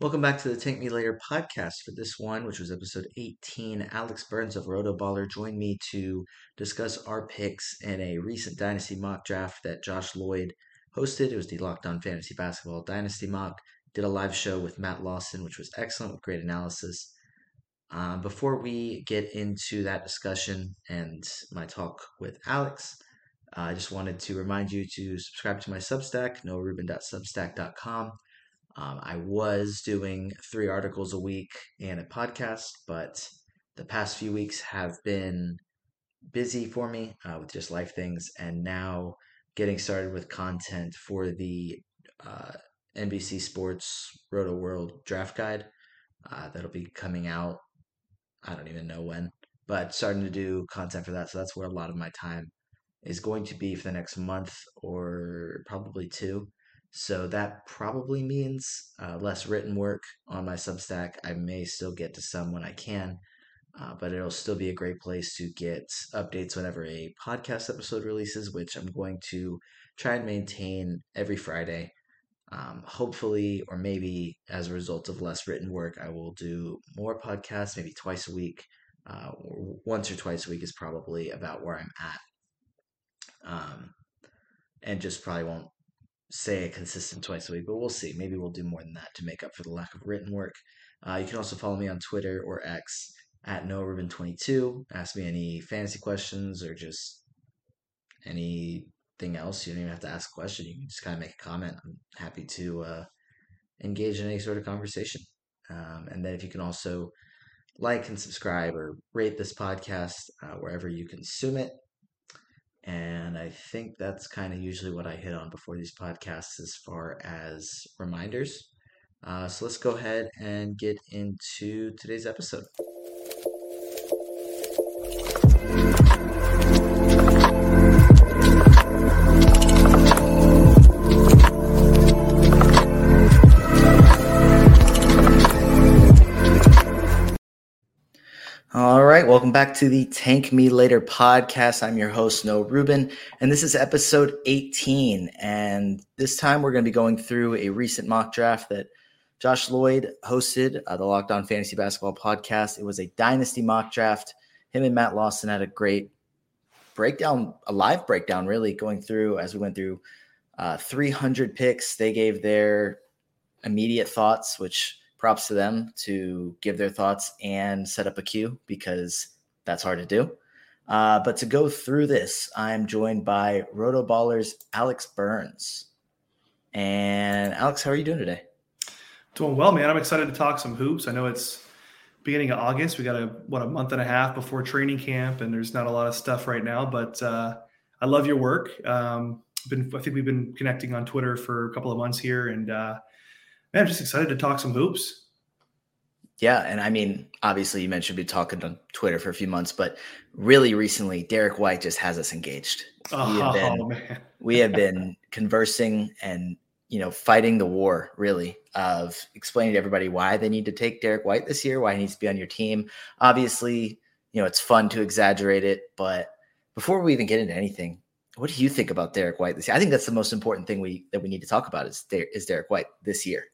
Welcome back to the Tank Me Later podcast. For this one, which was episode 18, Alex Burns of Rotoballer joined me to discuss our picks in a recent Dynasty mock draft that Josh Lloyd hosted. It was the Locked On Fantasy Basketball Dynasty mock. Did a live show with Matt Lawson, which was excellent with great analysis. Um, before we get into that discussion and my talk with Alex, uh, I just wanted to remind you to subscribe to my Substack, noahrubin.substack.com. Um, I was doing three articles a week and a podcast, but the past few weeks have been busy for me uh, with just life things, and now getting started with content for the uh, NBC Sports Rotoworld Draft Guide. Uh, that'll be coming out. I don't even know when, but starting to do content for that. So that's where a lot of my time is going to be for the next month or probably two. So that probably means uh, less written work on my Substack. I may still get to some when I can, uh, but it'll still be a great place to get updates whenever a podcast episode releases, which I'm going to try and maintain every Friday. Um, hopefully, or maybe as a result of less written work, I will do more podcasts, maybe twice a week. Uh, once or twice a week is probably about where I'm at. Um, and just probably won't say a consistent twice a week, but we'll see. Maybe we'll do more than that to make up for the lack of written work. Uh, you can also follow me on Twitter or X at NoahRubin22. Ask me any fantasy questions or just anything else. You don't even have to ask a question. You can just kind of make a comment. I'm happy to uh, engage in any sort of conversation. Um, and then if you can also like and subscribe or rate this podcast uh, wherever you consume it. And I think that's kind of usually what I hit on before these podcasts as far as reminders. Uh, so let's go ahead and get into today's episode. All right, welcome back to the Tank Me Later podcast. I'm your host, Noah Rubin, and this is episode 18. And this time we're going to be going through a recent mock draft that Josh Lloyd hosted, uh, the Locked On Fantasy Basketball podcast. It was a dynasty mock draft. Him and Matt Lawson had a great breakdown, a live breakdown, really, going through as we went through uh, 300 picks. They gave their immediate thoughts, which props to them to give their thoughts and set up a queue because that's hard to do. Uh, but to go through this, I'm joined by Rotoballer's Alex Burns. And Alex, how are you doing today? Doing well, man. I'm excited to talk some hoops. I know it's beginning of August. We got a what a month and a half before training camp, and there's not a lot of stuff right now. But uh, I love your work. Um, been I think we've been connecting on Twitter for a couple of months here, and uh, man, I'm just excited to talk some hoops. Yeah, and I mean, obviously, you mentioned we talking on Twitter for a few months, but really recently, Derek White just has us engaged. Oh, we have oh, been, man. we have been conversing and you know fighting the war really of explaining to everybody why they need to take Derek White this year, why he needs to be on your team. Obviously, you know it's fun to exaggerate it, but before we even get into anything, what do you think about Derek White this year? I think that's the most important thing we that we need to talk about is is Derek White this year.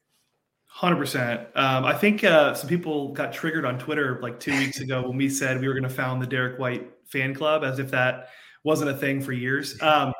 Hundred um, percent. I think uh, some people got triggered on Twitter like two weeks ago when we said we were going to found the Derek White fan club, as if that wasn't a thing for years. Um,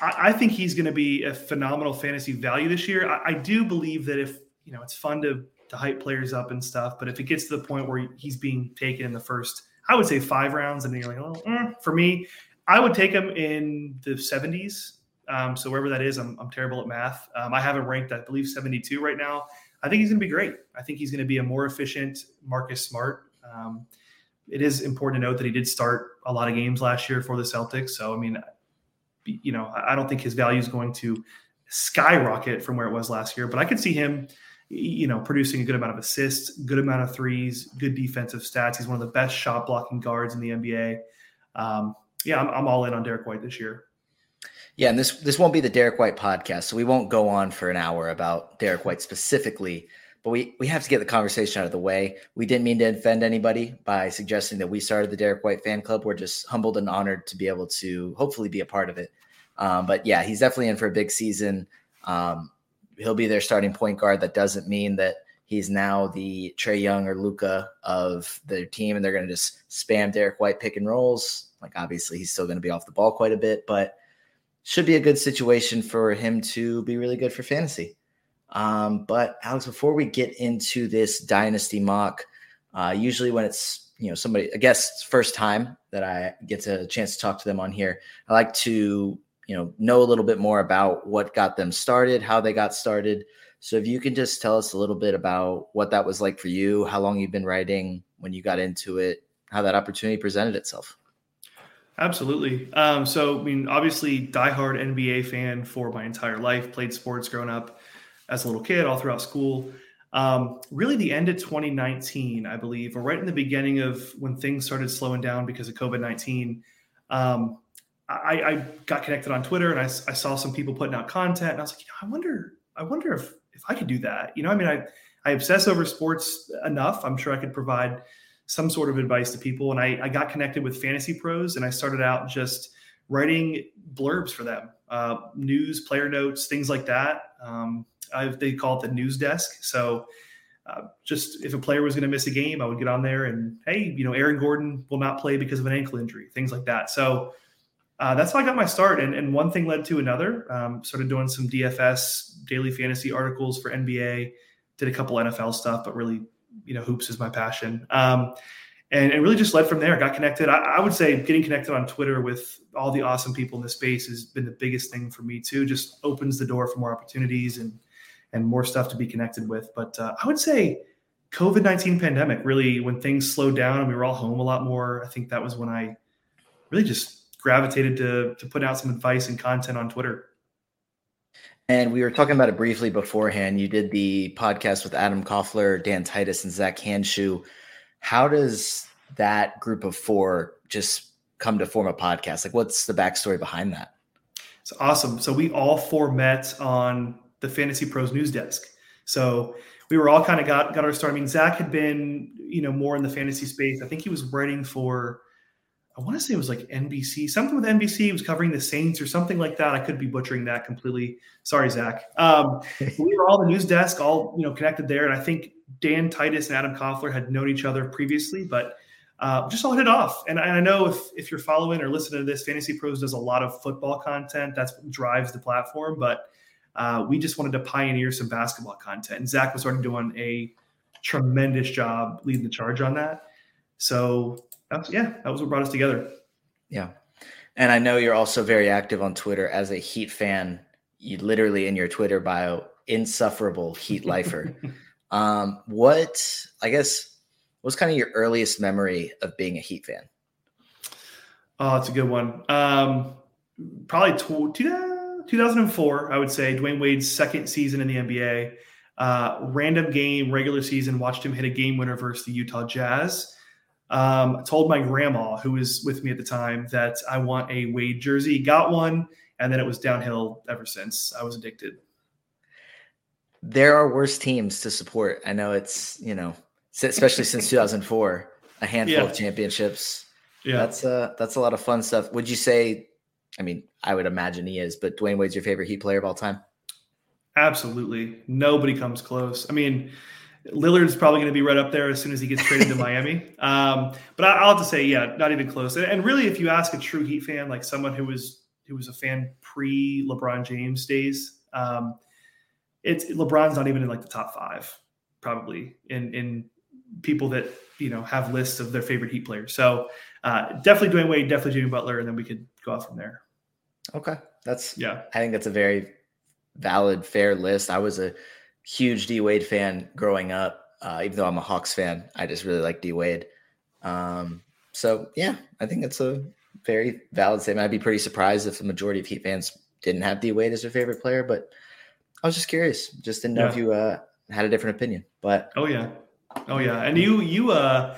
I, I, think he's going to be a phenomenal fantasy value this year. I, I, do believe that if you know, it's fun to to hype players up and stuff, but if it gets to the point where he's being taken in the first, I would say five rounds, and then you're like, oh, eh, for me, I would take him in the 70s. Um, so wherever that is, I'm, I'm terrible at math. Um, I have him ranked, I believe, 72 right now. I think he's going to be great. I think he's going to be a more efficient Marcus Smart. Um, it is important to note that he did start a lot of games last year for the Celtics. So, I mean, you know, I don't think his value is going to skyrocket from where it was last year, but I could see him, you know, producing a good amount of assists, good amount of threes, good defensive stats. He's one of the best shot blocking guards in the NBA. Um, yeah, I'm, I'm all in on Derek White this year. Yeah, and this this won't be the Derek White podcast, so we won't go on for an hour about Derek White specifically. But we we have to get the conversation out of the way. We didn't mean to offend anybody by suggesting that we started the Derek White fan club. We're just humbled and honored to be able to hopefully be a part of it. Um, but yeah, he's definitely in for a big season. Um, he'll be their starting point guard. That doesn't mean that He's now the Trae Young or Luka of their team, and they're going to just spam Derek White pick and rolls. Like, obviously, he's still going to be off the ball quite a bit, but should be a good situation for him to be really good for fantasy. Um, but Alex, before we get into this dynasty mock, uh, usually when it's you know somebody a guest's first time that I get a chance to talk to them on here, I like to you know know a little bit more about what got them started, how they got started, so if you can just tell us a little bit about what that was like for you, how long you've been writing, when you got into it, how that opportunity presented itself. Absolutely. Um, so, I mean, obviously, diehard NBA fan for my entire life. Played sports growing up as a little kid, all throughout school. Um, really, the end of 2019, I believe, or right in the beginning of when things started slowing down because of COVID 19. Um, I, I, got connected on Twitter and I, I, saw some people putting out content, and I was like, you know, I wonder, I wonder if if I could do that, you know, I mean, I, I obsess over sports enough. I'm sure I could provide some sort of advice to people. And I, I got connected with Fantasy Pros and I started out just writing blurbs for them, uh, news, player notes, things like that. Um, they call it the news desk. So uh, just if a player was going to miss a game, I would get on there and, hey, you know, Aaron Gordon will not play because of an ankle injury, things like that. So uh, that's how I got my start. And, and one thing led to another. Um, started doing some DFS daily fantasy articles for NBA. Did a couple NFL stuff, but really, you know, hoops is my passion. Um, and, and really just led from there. Got connected. I, I, would say getting connected on Twitter with all the awesome people in the space has been the biggest thing for me too. Just opens the door for more opportunities and and more stuff to be connected with. But uh, I would say COVID nineteen pandemic really, when things slowed down and we were all home a lot more. I think that was when I really just gravitated to to put out some advice and content on Twitter. And we were talking about it briefly beforehand. You did the podcast with Adam Koffler, Dan Titus, and Zach Hanshu. How does that group of four just come to form a podcast? Like, what's the backstory behind that? It's awesome. So we all four met on the Fantasy Pros news desk. So we were all kind of got got our start. I mean, Zach had been, you know, more in the fantasy space. I think he was writing for I want to say it was like NBC, something with NBC was covering the Saints or something like that. I could be butchering that completely. Sorry, Zach. Um, we were all the news desk, all you know, connected there, and I think Dan Titus and Adam Koffler had known each other previously, but uh, just all hit off. And I, know if if you're following or listening to this, Fantasy Pros does a lot of football content. That's what drives the platform, but uh, we just wanted to pioneer some basketball content. And Zach was already doing a tremendous job leading the charge on that. So that's yeah, that was what brought us together. Yeah. And I know you're also very active on Twitter as a Heat fan. You literally in your Twitter bio, insufferable Heat lifer. um, what I guess what's kind of your earliest memory of being a Heat fan? Oh, it's a good one. Um, probably tw- 2004, I would say. Dwyane Wade's second season in the NBA. Uh, random game, regular season, watched him hit a game winner versus the Utah Jazz um, told my grandma, who was with me at the time, that I want a Wade jersey. Got one, and then it was downhill ever since. I was addicted. There are worse teams to support. I know it's you know, especially since 2004, a handful yeah. of championships. Yeah, that's uh that's a lot of fun stuff. Would you say? I mean, I would imagine he is, but Dwyane Wade's your favorite Heat player of all time. Absolutely, nobody comes close. I mean Lillard's probably going to be right up there as soon as he gets traded to Miami. Um, but I, will have to say, yeah, not even close. And, and, really, if you ask a true Heat fan, like someone who was who was a fan pre LeBron James days, um, it's LeBron's not even in like the top five, probably in in people that you know have lists of their favorite Heat players. So uh, definitely Dwyane Wade, definitely Jimmy Butler, and then we could go off from there. Okay, that's yeah. I think that's a very valid, fair list. I was a huge D Wade fan growing up. Uh, even though I'm a Hawks fan, I just really like D Wade. Um, so yeah, I think it's a very valid statement. I'd be pretty surprised if the majority of Heat fans didn't have D Wade as their favorite player, but I was just curious. Just didn't know yeah. if you uh, had a different opinion. But oh yeah, oh yeah, and you you uh,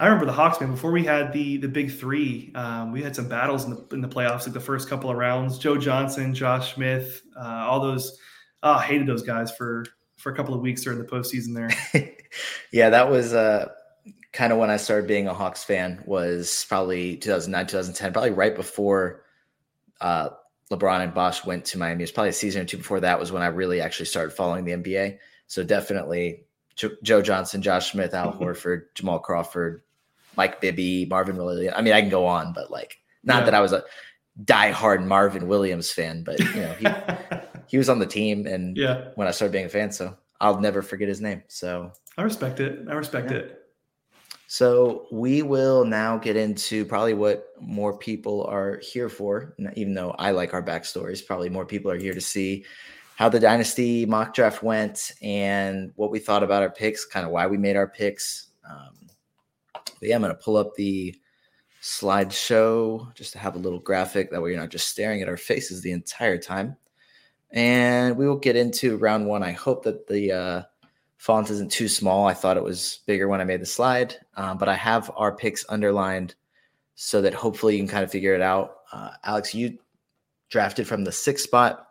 I remember the Hawks man before we had the the big three. Um, we had some battles in the in the playoffs, like the first couple of rounds. Joe Johnson, Josh Smith, uh, all those. Oh, I hated those guys for for a couple of weeks during the postseason there. yeah, that was uh, kind of when I started being a Hawks fan. Was probably 2009, 2010, probably right before uh, LeBron and Bosh went to Miami. It was probably a season or two before that was when I really actually started following the NBA. So definitely jo- Joe Johnson, Josh Smith, Al Horford, Jamal Crawford, Mike Bibby, Marvin Williams. I mean, I can go on, but like, not Yeah. that I was a diehard Marvin Williams fan, but you know, he, he was on the team, and yeah, when I started being a fan, so I'll never forget his name. So, I respect it. I respect Yeah. it. so we will now get into probably what more people are here for. Even though I like our backstories, probably more people are here to see how the dynasty mock draft went and what we thought about our picks, kind of why we made our picks. Um, but yeah, I'm going to pull up the slideshow just to have a little graphic. That way, you're not just staring at our faces the entire time. And we will get into round one. I hope that the uh, font isn't too small. I thought it was bigger when I made the slide, um, but I have our picks underlined so that hopefully you can kind of figure it out. Uh, Alex, you drafted from the sixth spot.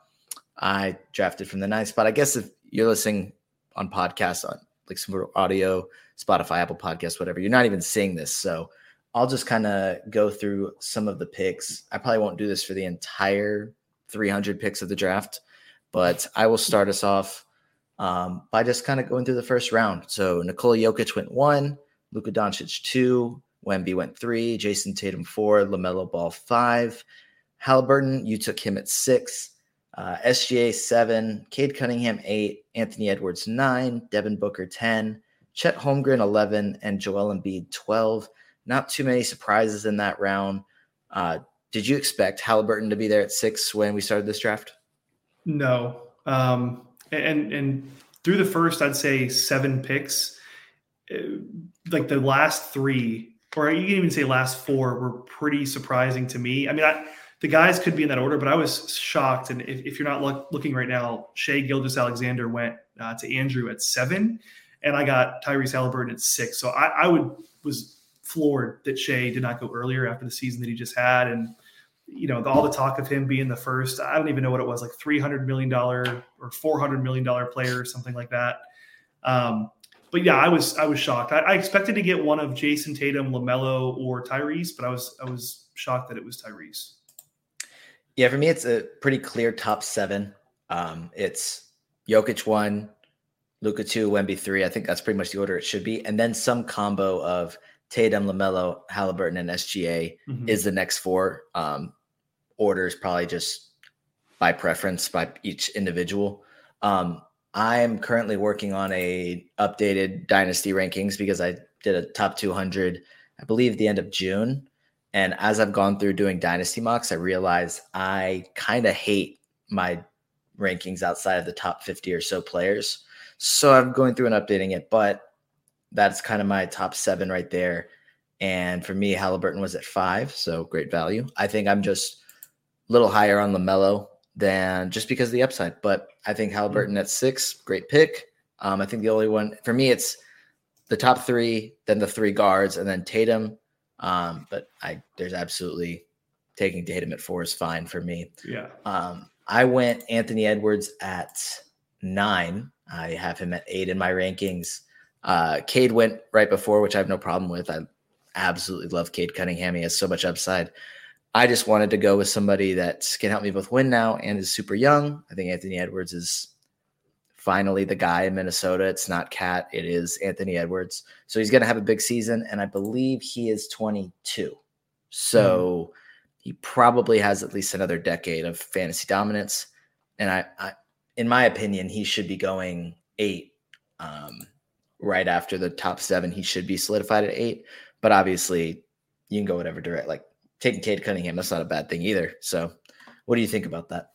I drafted from the ninth spot. I guess if you're listening on podcasts on like some audio, Spotify, Apple Podcasts, whatever, you're not even seeing this. So I'll just kind of go through some of the picks. I probably won't do this for the entire 300 picks of the draft, but I will start us off um, by just kind of going through the first round. So Nikola Jokic went one, Luka Doncic two, Wemby went three, Jayson Tatum four, Lamelo Ball five, Halliburton you took him at six, uh, SGA seven, Cade Cunningham eight, Anthony Edwards nine, Devin Booker ten, Chet Holmgren eleven, and Joel Embiid twelve. Not too many surprises in that round. Uh, did you expect Halliburton to be there at six when we started this draft? No. Um, and and through the first, I'd say seven picks, uh, like the last three, or you can even say last four, were pretty surprising to me. I mean, I, the guys could be in that order, but I was shocked. And if, if you're not look, looking right now, Shai Gilgeous-Alexander went uh, to Andrew at seven, and I got Tyrese Halliburton at six. So I, I would was floored that Shai did not go earlier after the season that he just had, and you know, all the talk of him being the first, I don't even know what it was, like $300 million or $400 million player or something like that. Um, but yeah, I was, I was shocked. I, I expected to get one of Jayson Tatum, LaMelo or Tyrese, but I was, I was shocked that it was Tyrese. Yeah, for me, it's a pretty clear top seven. Um, it's Jokic one, Luka two, Wemby three. I think that's pretty much the order it should be. And then some combo of Tatum, LaMelo, Halliburton, and SGA Mhm. is the next four. Um, orders probably just by preference by each individual. Um, I am currently working on a updated dynasty rankings because I did a top 200, I believe, the end of June. And as I've gone through doing dynasty mocks, I realize I kind of hate my rankings outside of the top 50 or so players. So I'm going through and updating it, but that's kind of my top seven right there. And for me, Halliburton was at five, so great value. I think I'm just little higher on LaMelo than just because of the upside, but I think Halliburton at six, great pick. Um, I think the only one for me, it's the top three, then the three guards, and then Tatum. Um, but I there's absolutely taking Tatum at four is fine for me. Yeah. Um, I went Anthony Edwards at nine. I have him at eight in my rankings. Uh, Cade went right before, which I have no problem with. I absolutely love Cade Cunningham. He has so much upside. I just wanted to go with somebody that can help me both win now and is super young. I think Anthony Edwards is finally the guy in Minnesota. It's not KAT, it is Anthony Edwards. So he's going to have a big season, and I believe he is 22. So he probably has at least another decade of fantasy dominance. And I, I in my opinion, he should be going eight um, right after the top seven. He should be solidified at eight. But obviously, you can go whatever direct. Like taking Cade Cunningham, that's not a bad thing either. So, what do you think about that?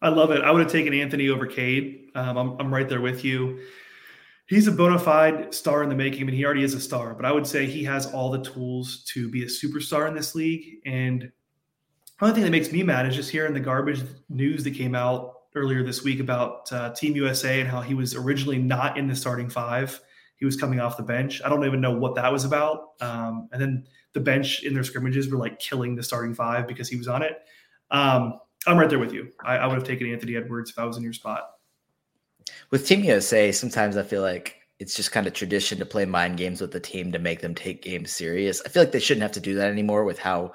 I love it. I would have taken Anthony over Cade. Um, I'm, I'm right there with you. He's a bona fide star in the making. I mean, he already is a star, but I would say he has all the tools to be a superstar in this league. And the only thing that makes me mad is just hearing the garbage news that came out earlier this week about uh, Team USA and how he was originally not in the starting five. He was coming off the bench. I don't even know what that was about. Um, and then the bench in their scrimmages were like killing the starting five because he was on it. Um, I'm right there with you. I, I would have taken Anthony Edwards if I was in your spot. With Team USA, sometimes I feel like it's just kind of tradition to play mind games with the team to make them take games serious. I feel like they shouldn't have to do that anymore with how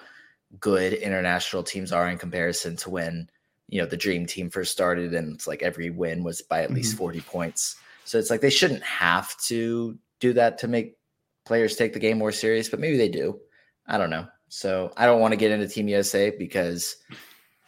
good international teams are in comparison to when you know the dream team first started and it's like every win was by at least Mhm. 40 points So it's like they shouldn't have to do that to make players take the game more serious, but maybe they do. I don't know. So I don't want to get into Team USA because,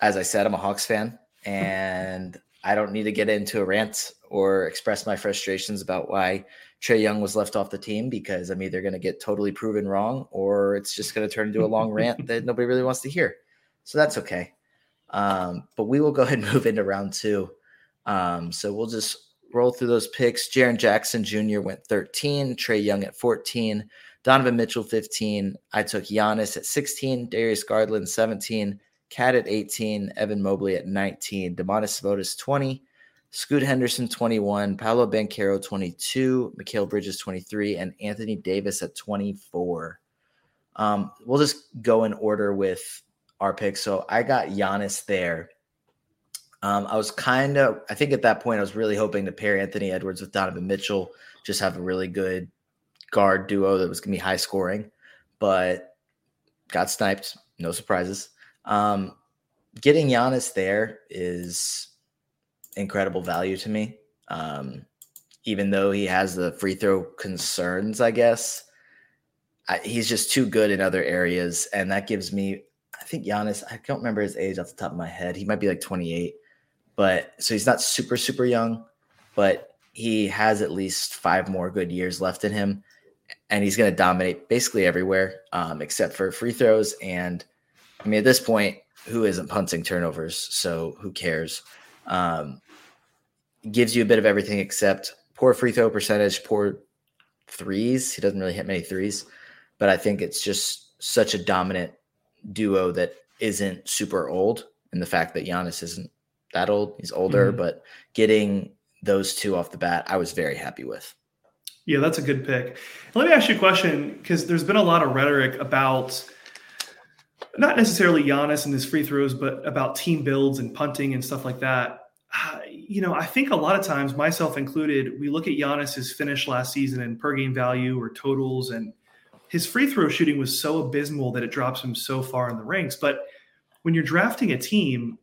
as I said, I'm a Hawks fan and I don't need to get into a rant or express my frustrations about why Trae Young was left off the team because I'm either going to get totally proven wrong or it's just going to turn into a long rant that nobody really wants to hear. So that's okay. Um, but we will go ahead and move into round two. Um, so we'll just roll through those picks. Jaren Jackson Jr. went 13, Trae Young at 14, Donovan Mitchell 15. I took Giannis at 16, Darius Garland 17, KAT at 18, Evan Mobley at 19, Domantas Sabonis 20, Scoot Henderson 21, Paolo Banchero 22, Mikal Bridges 23, and Anthony Davis at 24. Um, we'll just go in order with our picks. So I got Giannis there. Um, I was kind of, I think at that point, I was really hoping to pair Anthony Edwards with Donovan Mitchell, just have a really good guard duo that was going to be high scoring, but got sniped. No surprises. Um, getting Giannis there is incredible value to me. Um, even though he has the free throw concerns, I guess I, he's just too good in other areas, and that gives me. I think Giannis. I don't remember his age off the top of my head. He might be like 28, but so he's not super super young, but he has at least five more good years left in him, and he's going to dominate basically everywhere um, except for free throws. And I mean, at this point, who isn't punting turnovers? So who cares? Um, gives you a bit of everything except poor free throw percentage, poor threes. He doesn't really hit many threes, but I think it's just such a dominant duo that isn't super old. And the fact that Giannis isn't that old, he's older, mm-hmm. but getting those two off the bat, I was very happy with. Yeah, that's a good pick. Let me ask you a question because there's been a lot of rhetoric about not necessarily Giannis and his free throws, but about team builds and punting and stuff like that you know, I think a lot of times, myself included, we look at Giannis's finish last season and per game value or totals, and his free throw shooting was so abysmal that it drops him so far in the ranks. But when you're drafting a team,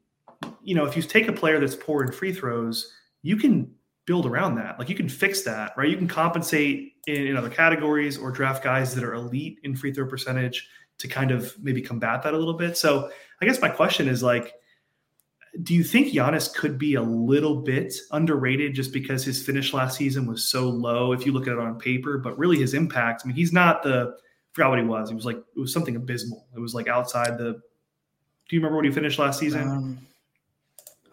you know, if you take a player that's poor in free throws, you can build around that. Like you can fix that, right? You can compensate in, in other categories or draft guys that are elite in free throw percentage to kind of maybe combat that a little bit. So I guess my question is like, do you think Giannis could be a little bit underrated just because his finish last season was so low if you look at it on paper, but really his impact? I mean, he's not the I forgot what he was. He was like it was something abysmal. It was like outside the Do you remember what he finished last season? Um,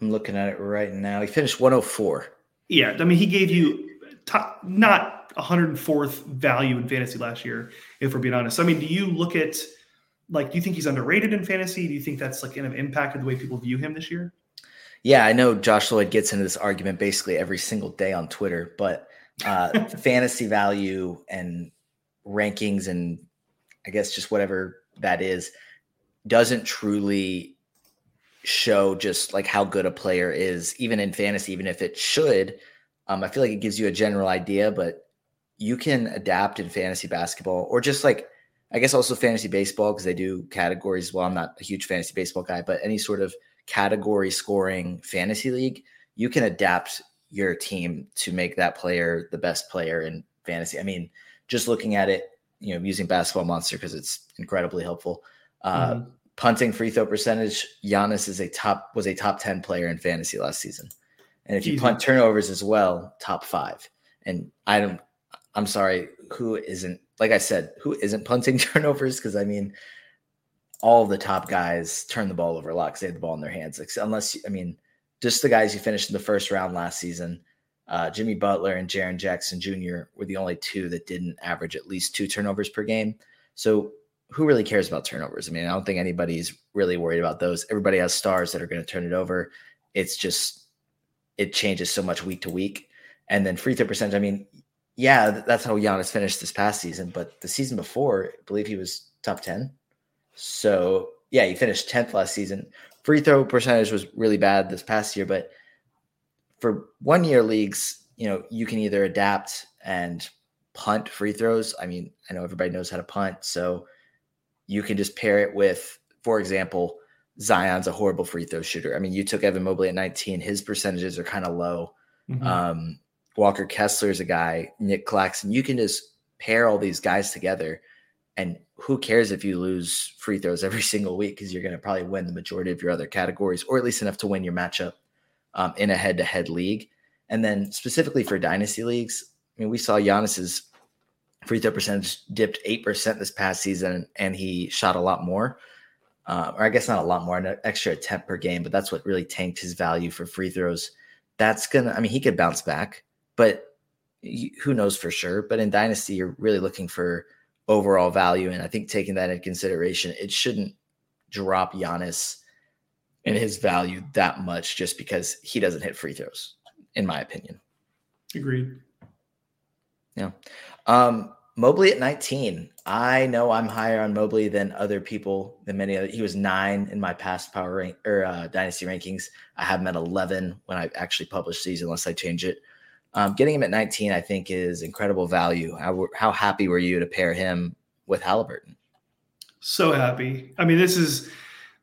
I'm looking at it right now. He finished 104. Yeah, I mean, he gave you top, not 104th value in fantasy last year, if we're being honest. I mean, do you look at like do you think he's underrated in fantasy? Do you think that's like kind of impacted the way people view him this year? Yeah, I know Josh Lloyd gets into this argument basically every single day on Twitter, but uh, fantasy value and rankings and I guess just whatever that is doesn't truly show just like how good a player is, even in fantasy, even if it should. Um, I feel like it gives you a general idea, but you can adapt in fantasy basketball or just like I guess also fantasy baseball because they do categories. Well, I'm not a huge fantasy baseball guy, but any sort of category scoring fantasy league, you can adapt your team to make that player the best player in fantasy. I mean, just looking at it, you know, using Basketball Monster because it's incredibly helpful. Uh, mm-hmm. Punting free throw percentage, Giannis is a top was a top ten player in fantasy last season, and if you Easy. punt turnovers as well, top five. And I don't, I'm sorry, who isn't like I said, who isn't punting turnovers? Because I mean, all the top guys turn the ball over a lot because they have the ball in their hands. Unless I mean, just the guys who finished in the first round last season, uh, Jimmy Butler and Jaren Jackson Jr. were the only two that didn't average at least two turnovers per game. So who really cares about turnovers? I mean, I don't think anybody's really worried about those. Everybody has stars that are going to turn it over. It's just it changes so much week to week. And then free throw percentage. I mean, yeah, that's how Giannis finished this past season. But the season before, I believe he was top 10. So yeah, he finished 10th last season. Free throw percentage was really bad this past year, but for one year leagues, you know, you can either adapt and punt free throws. I mean, I know everybody knows how to punt. So you can just pair it with, for example, Zion's a horrible free throw shooter. I mean, you took Evan Mobley at 19. His percentages are kind of low. Mm-hmm. Um, Walker Kessler is a guy, Nick Claxton. You can just pair all these guys together. And who cares if you lose free throws every single week because you're going to probably win the majority of your other categories, or at least enough to win your matchup um, in a head to head league. And then specifically for dynasty leagues, I mean, we saw Giannis's free throw percentage dipped 8% this past season, and he shot a lot more. Uh, or I guess not a lot more, an extra attempt per game, but that's what really tanked his value for free throws. That's gonna, I mean, he could bounce back, but who knows for sure. But in Dynasty, you're really looking for overall value. And I think taking that into consideration, it shouldn't drop Giannis in his value that much just because he doesn't hit free throws, in my opinion. Agreed. Yeah. Um, Mobley at 19. I know I'm higher on Mobley than other people, than many other. He was nine in my past power rank or uh, dynasty rankings. I have him at 11 when I actually publish these, unless I change it. Um, getting him at 19, I think, is incredible value. How, how happy were you to pair him with Halliburton? So happy. I mean, this is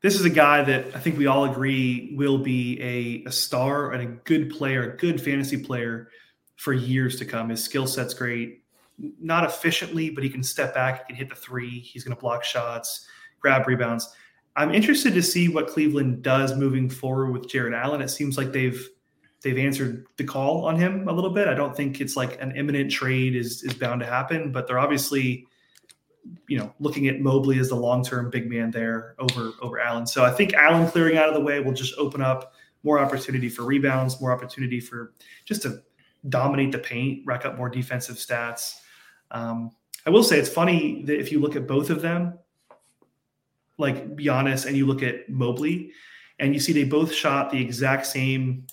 this is a guy that I think we all agree will be a, a star and a good player, a good fantasy player for years to come. His skill set's great, not efficiently, but he can step back, he can hit the three, he's going to block shots, grab rebounds. I'm interested to see what Cleveland does moving forward with Jarrett Allen. It seems like they've they've answered the call on him a little bit. I don't think it's like an imminent trade is is bound to happen, but they're obviously you know looking at Mobley as the long term big man there over over Allen. So I think Allen clearing out of the way will just open up more opportunity for rebounds, more opportunity for just to dominate the paint, rack up more defensive stats. Um, I will say it's funny that if you look at both of them, like Giannis, and you look at Mobley, and you see they both shot the exact same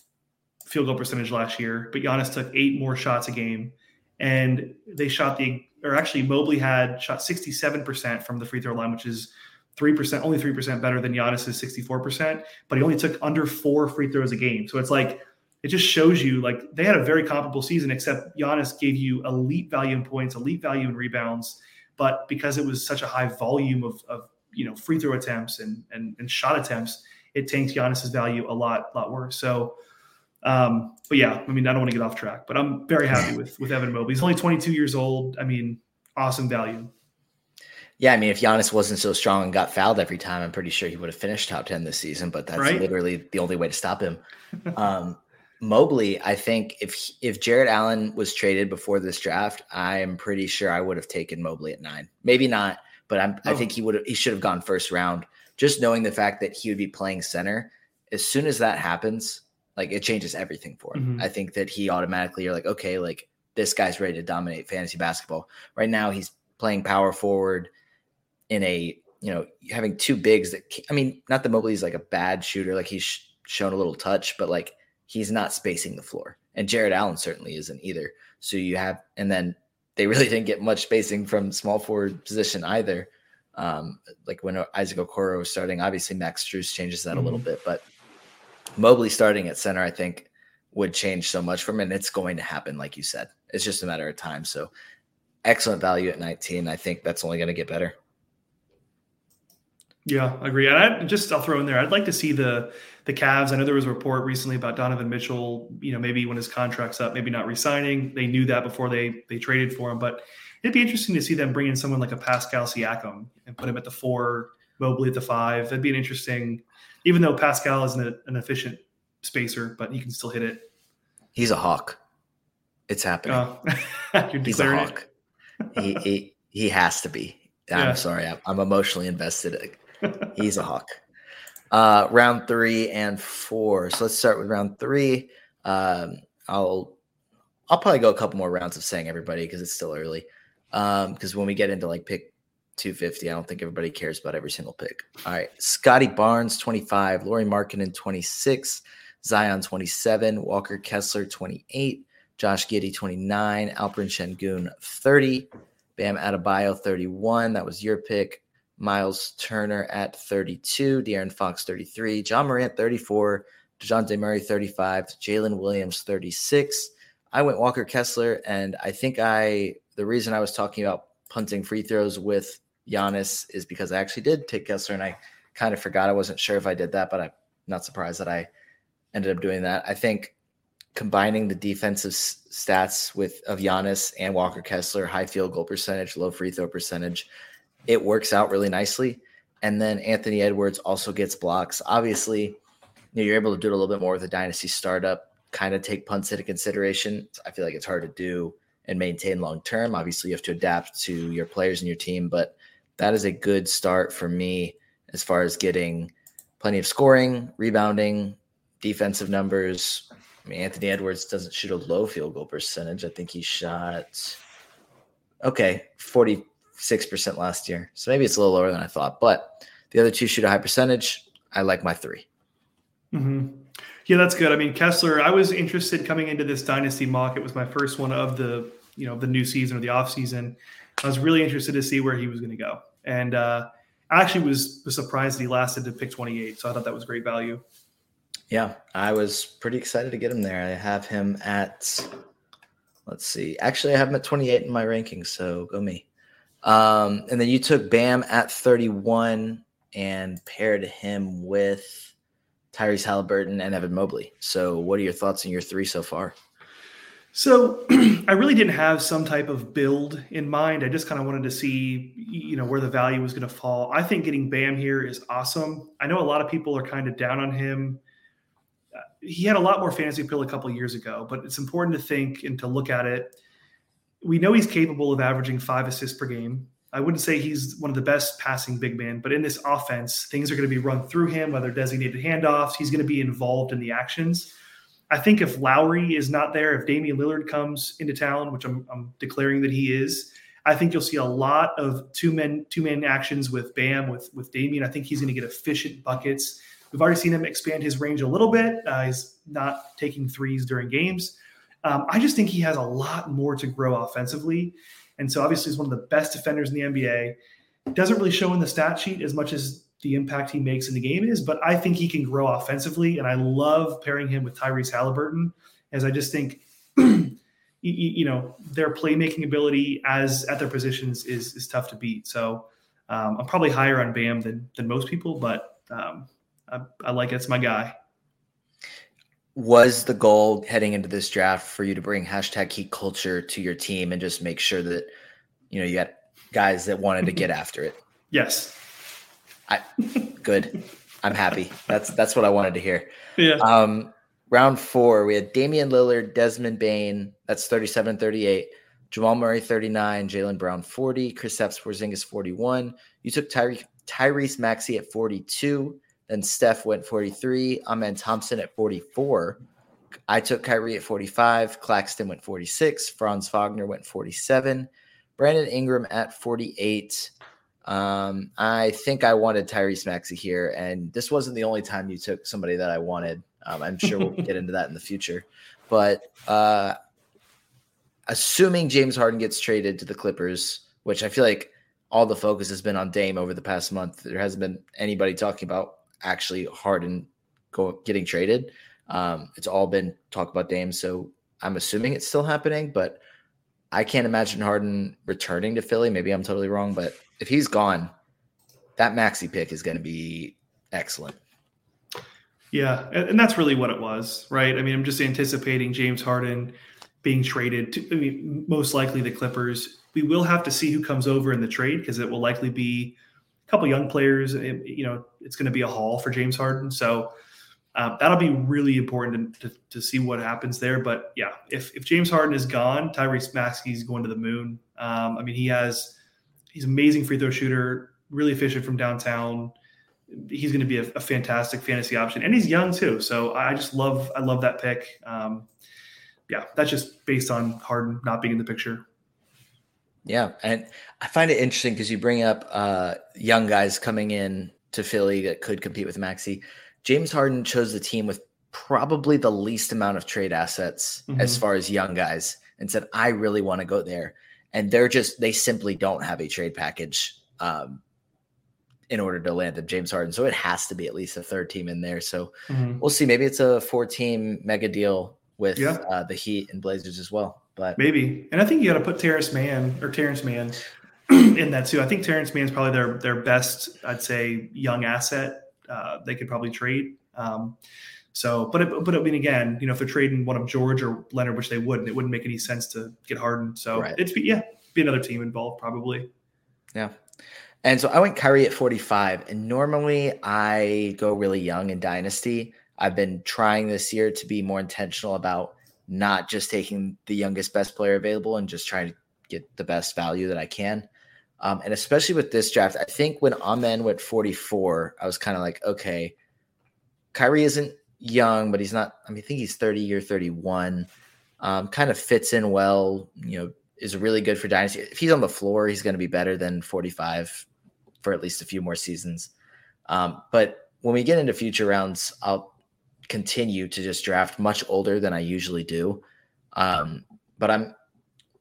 field goal percentage last year, but Giannis took eight more shots a game, and they shot the or actually Mobley had shot 67% from the free throw line, which is three percent, only three percent better than Giannis's 64%, but he only took under four free throws a game. So it's like it just shows you like they had a very comparable season, except Giannis gave you elite value in points, elite value in rebounds. But because it was such a high volume of, of you know free throw attempts and, and and shot attempts, it tanked Giannis's value a lot lot worse. So, um, but yeah, I mean, I don't want to get off track, but I'm very happy with with Evan Mobley. He's only 22 years old. I mean, awesome value. Yeah, I mean, if Giannis wasn't so strong and got fouled every time, I'm pretty sure he would have finished top 10 this season, but that's right? literally the only way to stop him. Um, Mobley, I think if if Jarrett Allen was traded before this draft, I am pretty sure I would have taken Mobley at nine. Maybe not, but I'm, oh. I think he would have he should have gone first round. Just knowing the fact that he would be playing center, as soon as that happens, like it changes everything for him. Mm-hmm. I think that he automatically you're like, okay, like this guy's ready to dominate fantasy basketball. Right now, he's playing power forward in a you know having two bigs that I mean, not that Mobley's like a bad shooter, like he's shown a little touch, but like he's not spacing the floor. And Jarrett Allen certainly isn't either. So you have, and then they really didn't get much spacing from small forward position either. Um, like when Isaac Okoro was starting, obviously Max Strus changes that mm-hmm. a little mm-hmm. bit, but Mobley starting at center, I think would change so much from. And it's going to happen, like you said. It's just a matter of time. So excellent value at 19. I think that's only going to get better. Yeah, I agree. And I just I'll throw in there. I'd like to see the the Cavs. I know there was a report recently about Donovan Mitchell. You know, maybe when his contract's up, maybe not resigning. They knew that before they they traded for him. But it'd be interesting to see them bring in someone like a Pascal Siakam and put him at the four, Mobley at the five. That'd be an interesting. Even though Pascal isn't a, an efficient spacer, but he can still hit it. He's a hawk. It's happening. Uh, He's a hawk. he, he he has to be. I'm yeah. sorry. I'm, I'm emotionally invested He's a hawk. Uh, round three and four. So let's start with round three. Um, I'll I'll probably go a couple more rounds of saying everybody because it's still early. Because um, when we get into like pick 250, I don't think everybody cares about every single pick. All right, Scottie Barnes 25, Lauri Markkanen 26, Zion 27, Walker Kessler 28, Josh Giddey 29, Alperen Sengun 30, Bam Adebayo 31. That was your pick. Miles Turner at 32, De'Aaron Fox 33, Ja Morant 34, DeJounte Murray 35, Jalen Williams 36. I went Walker Kessler, and I think I the reason I was talking about punting free throws with Giannis is because I actually did take Kessler, and I kind of forgot. I wasn't sure if I did that, but I'm not surprised that I ended up doing that. I think combining the defensive stats with of Giannis and Walker Kessler, high field goal percentage, low free throw percentage, it works out really nicely. And then Anthony Edwards also gets blocks. Obviously, you know, you're able to do it a little bit more with a dynasty startup, kind of take punts into consideration. I feel like it's hard to do and maintain long term. Obviously, you have to adapt to your players and your team, but that is a good start for me as far as getting plenty of scoring, rebounding, defensive numbers. I mean, Anthony Edwards doesn't shoot a low field goal percentage. I think he shot okay, 46% last year. So maybe it's a little lower than I thought, but the other two shoot a high percentage. I like my 3 mm-hmm. Yeah, that's good. I mean, Kessler, I was interested coming into this dynasty mock. It was my first one of the, you know, the new season or the off season. I was really interested to see where he was going to go. And uh, I actually was, was surprised that he lasted to pick 28. So I thought that was great value. Yeah, I was pretty excited to get him there. I have him at, let's see, actually, I have him at 28 in my rankings. So go me. Um, and then you took Bam at 31 and paired him with Tyrese Halliburton and Evan Mobley. So, what are your thoughts on your three so far? So I really didn't have some type of build in mind. I just kind of wanted to see, you know, where the value was going to fall. I think getting Bam here is awesome. I know a lot of people are kind of down on him. Uh, he had a lot more fantasy appeal a couple years ago, but it's important to think and to look at it. We know he's capable of averaging five assists per game. I wouldn't say he's one of the best passing big men, but in this offense, things are going to be run through him, whether designated handoffs. He's going to be involved in the actions. I think if Lowry is not there, if Damian Lillard comes into town, which I'm, I'm declaring that he is, I think you'll see a lot of two men two man actions with Bam with with Damian. I think he's going to get efficient buckets. We've already seen him expand his range a little bit. Uh, he's not taking threes during games. Um, I just think he has a lot more to grow offensively, and so obviously he's one of the best defenders in the NBA. Doesn't really show in the stat sheet as much as the impact he makes in the game is, but I think he can grow offensively. And I love pairing him with Tyrese Halliburton, as I just think, you, you, know, their playmaking ability as at their positions is, is tough to beat. So um, I'm probably higher on Bam than, than most people, but um, I, I like it. It's my guy. Was the goal heading into this draft for you to bring hashtag heat culture to your team and just make sure that, you know, you got guys that wanted to get after it? Yes. I good. I'm happy. That's that's what I wanted to hear. Yeah. Um, round four, we had Damian Lillard, Desmond Bane That's 37 38. Jamal Murray 39, Jaylen Brown 40, Kristaps Porzingis 41. You took Tyre- Tyrese Maxey at 42. Then Steph went 43. Amen Thompson at 44. I took Kyrie at 45. Claxton went 46. Franz Wagner went 47. Brandon Ingram at 48. Um, I think I wanted Tyrese Maxey here, and this wasn't the only time you took somebody that I wanted. Um, I'm sure we'll get into that in the future. But uh, assuming James Harden gets traded to the Clippers, which I feel like all the focus has been on Dame over the past month, there hasn't been anybody talking about actually Harden go, getting traded. Um, it's all been talk about Dame, so I'm assuming it's still happening, but I can't imagine Harden returning to Philly. Maybe I'm totally wrong, but if he's gone, that Maxey pick is going to be excellent. Yeah, and that's really what it was, right? I mean, I'm just anticipating James Harden being traded to I mean, most likely the Clippers. We will have to see who comes over in the trade because it will likely be a couple young players. you know, it's going to be a haul for James Harden, so uh, that'll be really important to, to, to, see what happens there. But yeah, if if James Harden is gone, Tyrese Maxey's going to the moon. Um, I mean, he has he's amazing free throw shooter, really efficient from downtown. He's going to be a, a, fantastic fantasy option, and he's young too. So I just love I love that pick. Um, yeah, that's just based on Harden not being in the picture. Yeah, and I find it interesting because you bring up uh, young guys coming in to Philly that could compete with Maxey. James Harden chose the team with probably the least amount of trade assets mm-hmm. as far as young guys, and said, "I really want to go there." and they're just they simply don't have a trade package um, in order to land them James Harden. So it has to be at least a third team in there. So mm-hmm. we'll see. Maybe it's a four team mega deal with yeah. uh, the Heat and Blazers as well. But maybe, and I think you got to put Terance Mann or Terance Mann in that too. I think Terance Mann's probably their their best, I'd say, young asset. Uh, they could probably trade. Um, So, but it, but I mean, again, you know, if they're trading one of George or Leonard, which they wouldn't, it wouldn't make any sense to get Harden. So Right. it's be yeah, be another team involved probably. Yeah. And so I went Kyrie at 45. And normally I go really young in Dynasty. I've been trying this year to be more intentional about not just taking the youngest best player available and just trying to get the best value that I can. Um, and especially with this draft, I think when Amen went 44, I was kind of like, okay, Kyrie isn't young, but he's not, I mean, I think he's 30 or 31. Um, kind of fits in well, you know, is really good for dynasty. If he's on the floor, he's going to be better than 45 for at least a few more seasons. Um, but when we get into future rounds, I'll continue to just draft much older than I usually do. Um, but I'm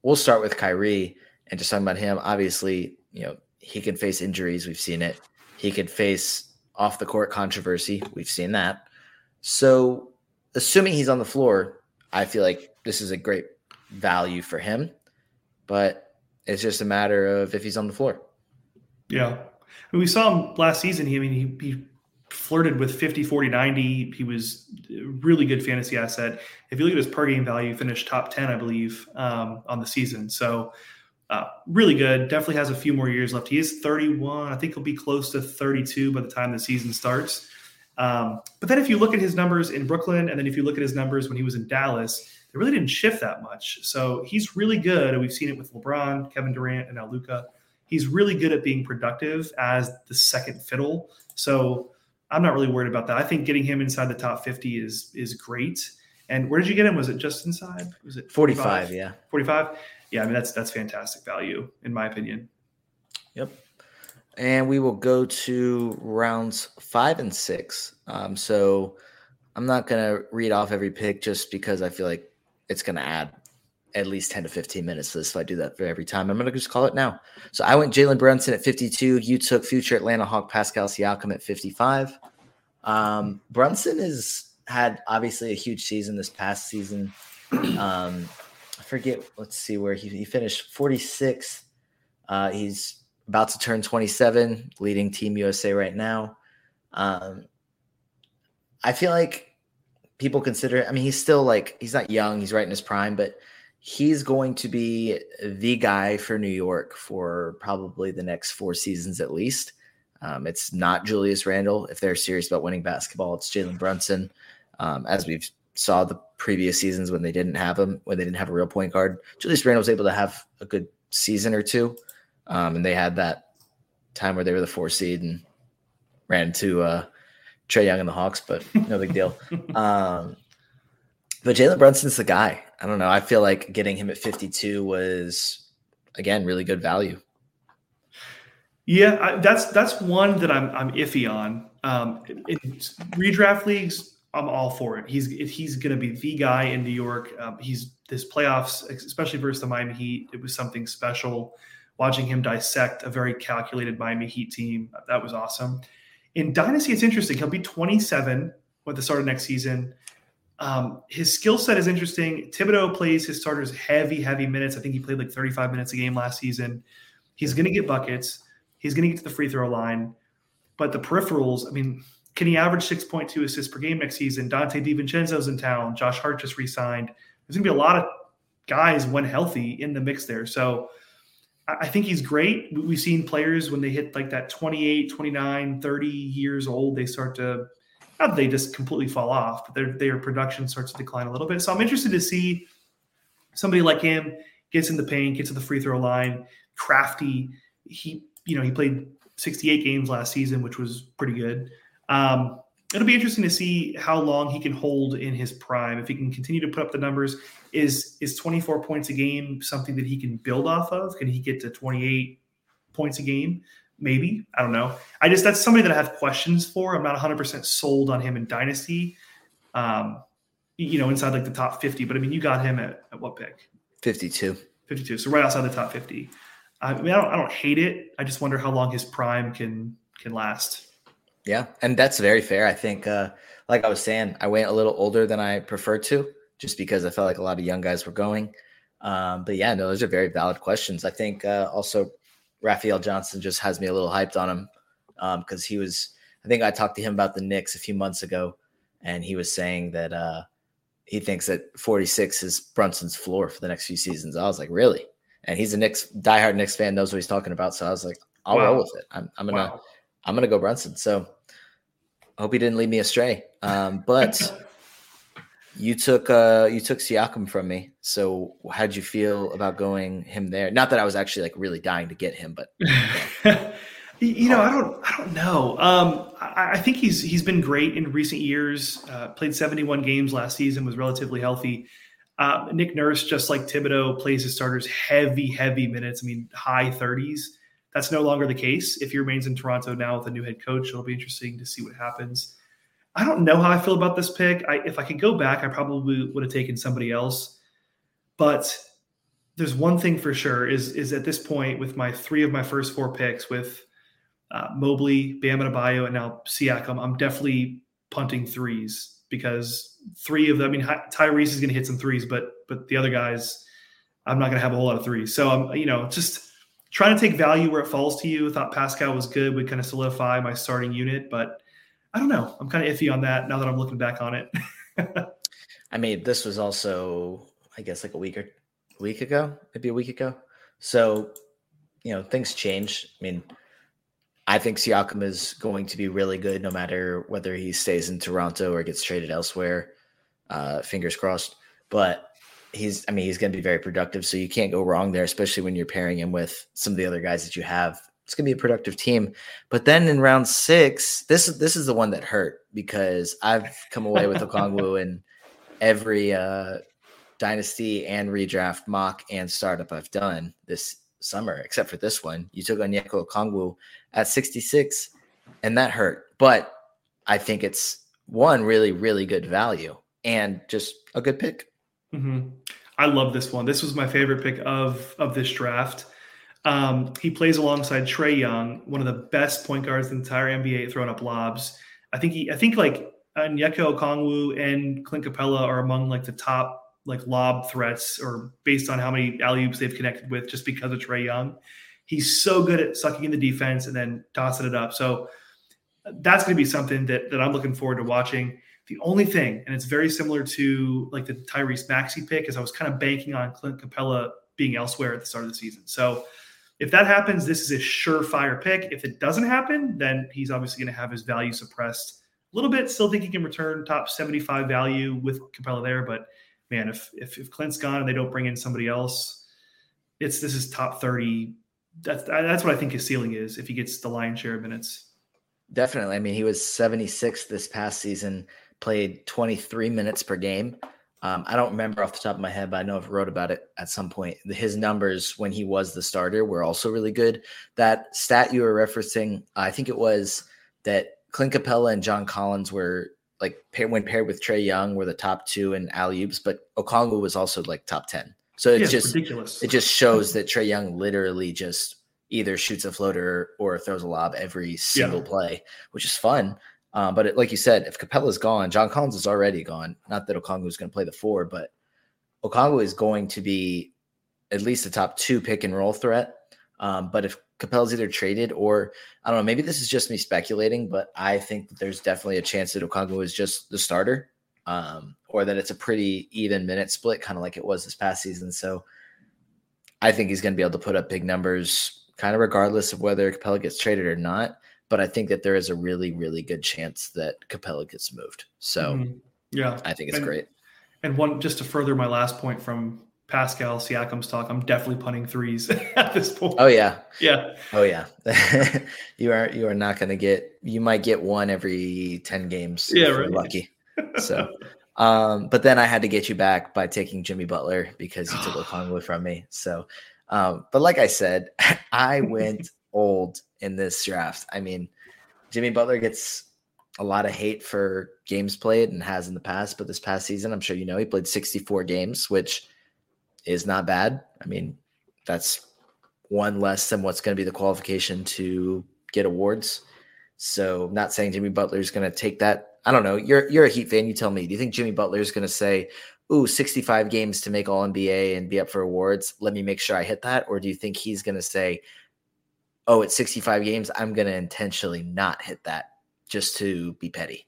we'll start with Kyrie and just talking about him. Obviously, you know, he can face injuries. We've seen it. He could face off the court controversy. We've seen that. So, assuming he's on the floor, I feel like this is a great value for him. But it's just a matter of if he's on the floor. Yeah. And we saw him last season. He, I mean, he, he flirted with 50, 40, 90. He was a really good fantasy asset. If you look at his per game value, finished top 10, I believe, um, on the season. So uh, really good. Definitely has a few more years left. He is 31. I think he'll be close to 32 by the time the season starts. Um, but then if you look at his numbers in Brooklyn, and then if you look at his numbers when he was in Dallas, they really didn't shift that much. So he's really good. And we've seen it with LeBron, Kevin Durant, and now Luka. He's really good at being productive as the second fiddle. So I'm not really worried about that. I think getting him inside the top 50 is is great. And where did you get him? Was it just inside? Was it 45, yeah. 45? Yeah, I mean that's that's fantastic value in my opinion. Yep. And we will go to rounds five and six. Um, so I'm not going to read off every pick just because I feel like it's going to add at least 10 to 15 minutes for this if I do that for every time. I'm going to just call it now. So I went Jalen Brunson at 52. You took future Atlanta Hawk Pascal Siakam at 55. Um, Brunson has had obviously a huge season this past season. Um, I forget, let's see where he, he finished 46. Uh, he's about to turn 27, leading Team USA right now. Um, I feel like people consider, I mean, he's still like, he's not young, he's right in his prime, but he's going to be the guy for New York for probably the next four seasons at least. Um, it's not Julius Randle. If they're serious about winning basketball, it's Jalen Brunson. Um, as we've saw the previous seasons when they didn't have him, when they didn't have a real point guard, Julius Randle was able to have a good season or two. Um, and they had that time where they were the four seed and ran to uh, Trae Young and the Hawks, but no big deal. Um, but Jalen Brunson's the guy. I don't know. I feel like getting him at 52 was again really good value. Yeah, I, that's that's one that I'm I'm iffy on. Um, in redraft leagues, I'm all for it. He's he's going to be the guy in New York. Um, he's this playoffs, especially versus the Miami Heat. It was something special. Watching him dissect a very calculated Miami Heat team, that was awesome. In Dynasty, it's interesting. He'll be 27 at the start of next season. Um, his skill set is interesting. Thibodeau plays his starters heavy, heavy minutes. I think he played like 35 minutes a game last season. He's going to get buckets. He's going to get to the free throw line. But the peripherals, I mean, can he average 6.2 assists per game next season? Donte DiVincenzo's in town. Josh Hart just re signed. There's going to be a lot of guys, when healthy, in the mix there. So I think he's great. We've seen players when they hit like that 28, 29, 30 years old, they start to, not they just completely fall off, but their, their production starts to decline a little bit. So I'm interested to see somebody like him gets in the paint, gets to the free throw line, crafty. He, you know, he played 68 games last season, which was pretty good. Um, it'll be interesting to see how long he can hold in his prime. If he can continue to put up the numbers, is is 24 points a game something that he can build off of? Can he get to 28 points a game? Maybe I don't know. I just that's somebody that I have questions for. I'm not 100 percent sold on him in dynasty. Um, you know, inside like the top 50. But I mean, you got him at, at what pick? 52. 52. So right outside the top 50. I mean, I don't, I don't hate it. I just wonder how long his prime can can last. Yeah, and that's very fair. I think, uh, like I was saying, I went a little older than I prefer to, just because I felt like a lot of young guys were going. Um, but yeah, no, those are very valid questions. I think uh, also Raphael Johnson just has me a little hyped on him because um, he was. I think I talked to him about the Knicks a few months ago, and he was saying that uh, he thinks that 46 is Brunson's floor for the next few seasons. I was like, really? And he's a Knicks diehard Knicks fan, knows what he's talking about. So I was like, I'll wow. roll with it. I'm, I'm gonna wow. I'm gonna go Brunson. So I hope he didn't lead me astray. Um, but you took uh you took Siakam from me. So how'd you feel about going him there? Not that I was actually like really dying to get him, but you know, I don't I don't know. Um, I, I, think he's he's been great in recent years. Uh, played 71 games last season, was relatively healthy. Uh, Nick Nurse, just like Thibodeau, plays his starters heavy, heavy minutes. I mean, high 30s. That's no longer the case. If he remains in Toronto now with a new head coach, it'll be interesting to see what happens. I don't know how I feel about this pick. I, if I could go back, I probably would have taken somebody else. But there's one thing for sure is is at this point with my three of my first four picks with uh, Mobley, Bam and Adebayo, and now Siakam, I'm definitely punting threes because three of them. I mean, Tyrese is going to hit some threes, but but the other guys, I'm not going to have a whole lot of threes. So I'm you know just trying to take value where it falls to you. Thought Pascal was good, would kind of solidify my starting unit, but I don't know. I'm kind of iffy on that now that I'm looking back on it. I mean, this was also, I guess, like a week or week ago, maybe a week ago. So, you know, things change. I mean, I think Siakam is going to be really good no matter whether he stays in Toronto or gets traded elsewhere. Uh, fingers crossed. But he's, I mean, he's going to be very productive. So you can't go wrong there, especially when you're pairing him with some of the other guys that you have it's gonna be a productive team. But then in round six, this this is the one that hurt because I've come away with Okongwu in every uh, dynasty and redraft mock and startup I've done this summer, except for this one. You took Onyeka Okongwu at 66, and that hurt. But I think it's one really, really good value and just a good pick. Mm-hmm. I love this one. This was my favorite pick of of this draft. Um, he plays alongside Trae Young, one of the best point guards in the entire NBA, throwing up lobs. I think he, I think like Onyeka Okongwu and Clint Capela are among like the top like lob threats, or based on how many alley oops they've connected with, just because of Trae Young. He's so good at sucking in the defense and then tossing it up. So that's going to be something that that I'm looking forward to watching. The only thing, and it's very similar to like the Tyrese Maxey pick, is I was kind of banking on Clint Capela being elsewhere at the start of the season. So if that happens, this is a surefire pick. If it doesn't happen, then he's obviously going to have his value suppressed a little bit. Still think he can return top 75 value with Capela there, but man, if if, if Clint's gone and they don't bring in somebody else, it's this is top 30. That's that's what I think his ceiling is if he gets the lion's share of minutes. Definitely. I mean, he was 76 this past season, played 23 minutes per game. Um, I don't remember off the top of my head, but I know I've wrote about it at some point. His numbers when he was the starter were also really good. That stat you were referencing, I think it was that Clint Capela and John Collins were like when paired with Trae Young were the top two in alley oops, but Okongwu was also like top ten. So it's yeah, just ridiculous. It just shows that Trae Young literally just either shoots a floater or throws a lob every single yeah. play, which is fun. Uh, but it, like you said, if Capela's gone, John Collins is already gone. Not that Okongwu is going to play the four, but Okongwu is going to be at least a top two pick and roll threat. Um, but if Capela's either traded or I don't know, maybe this is just me speculating, but I think that there's definitely a chance that Okongwu is just the starter, um, or that it's a pretty even minute split, kind of like it was this past season. So I think he's going to be able to put up big numbers, kind of regardless of whether Capella gets traded or not but I think that there is a really, really good chance that Capela gets moved. So mm-hmm. yeah, I think it's and, great. And one just to further my last point from Pascal Siakam's talk, I'm definitely punting threes at this point. Oh yeah, yeah, oh yeah. you are you are not going to get. You might get one every ten games. Yeah, right. Lucky. So. Um, but then I had to get you back by taking Jimmy Butler because you took Okongwu from me. So, um, but like I said, I went old in this draft. I mean, Jimmy Butler gets a lot of hate for games played and has in the past, but this past season, I'm sure you know, he played 64 games, which is not bad. I mean, that's one less than what's going to be the qualification to get awards. So, I'm not saying Jimmy Butler is going to take that. I don't know. You're you're a Heat fan. You tell me. Do you think Jimmy Butler is going to say, "Ooh, 65 games to make All NBA and be up for awards. Let me make sure I hit that," or do you think he's going to say, oh, it's 65 games, I'm going to intentionally not hit that just to be petty.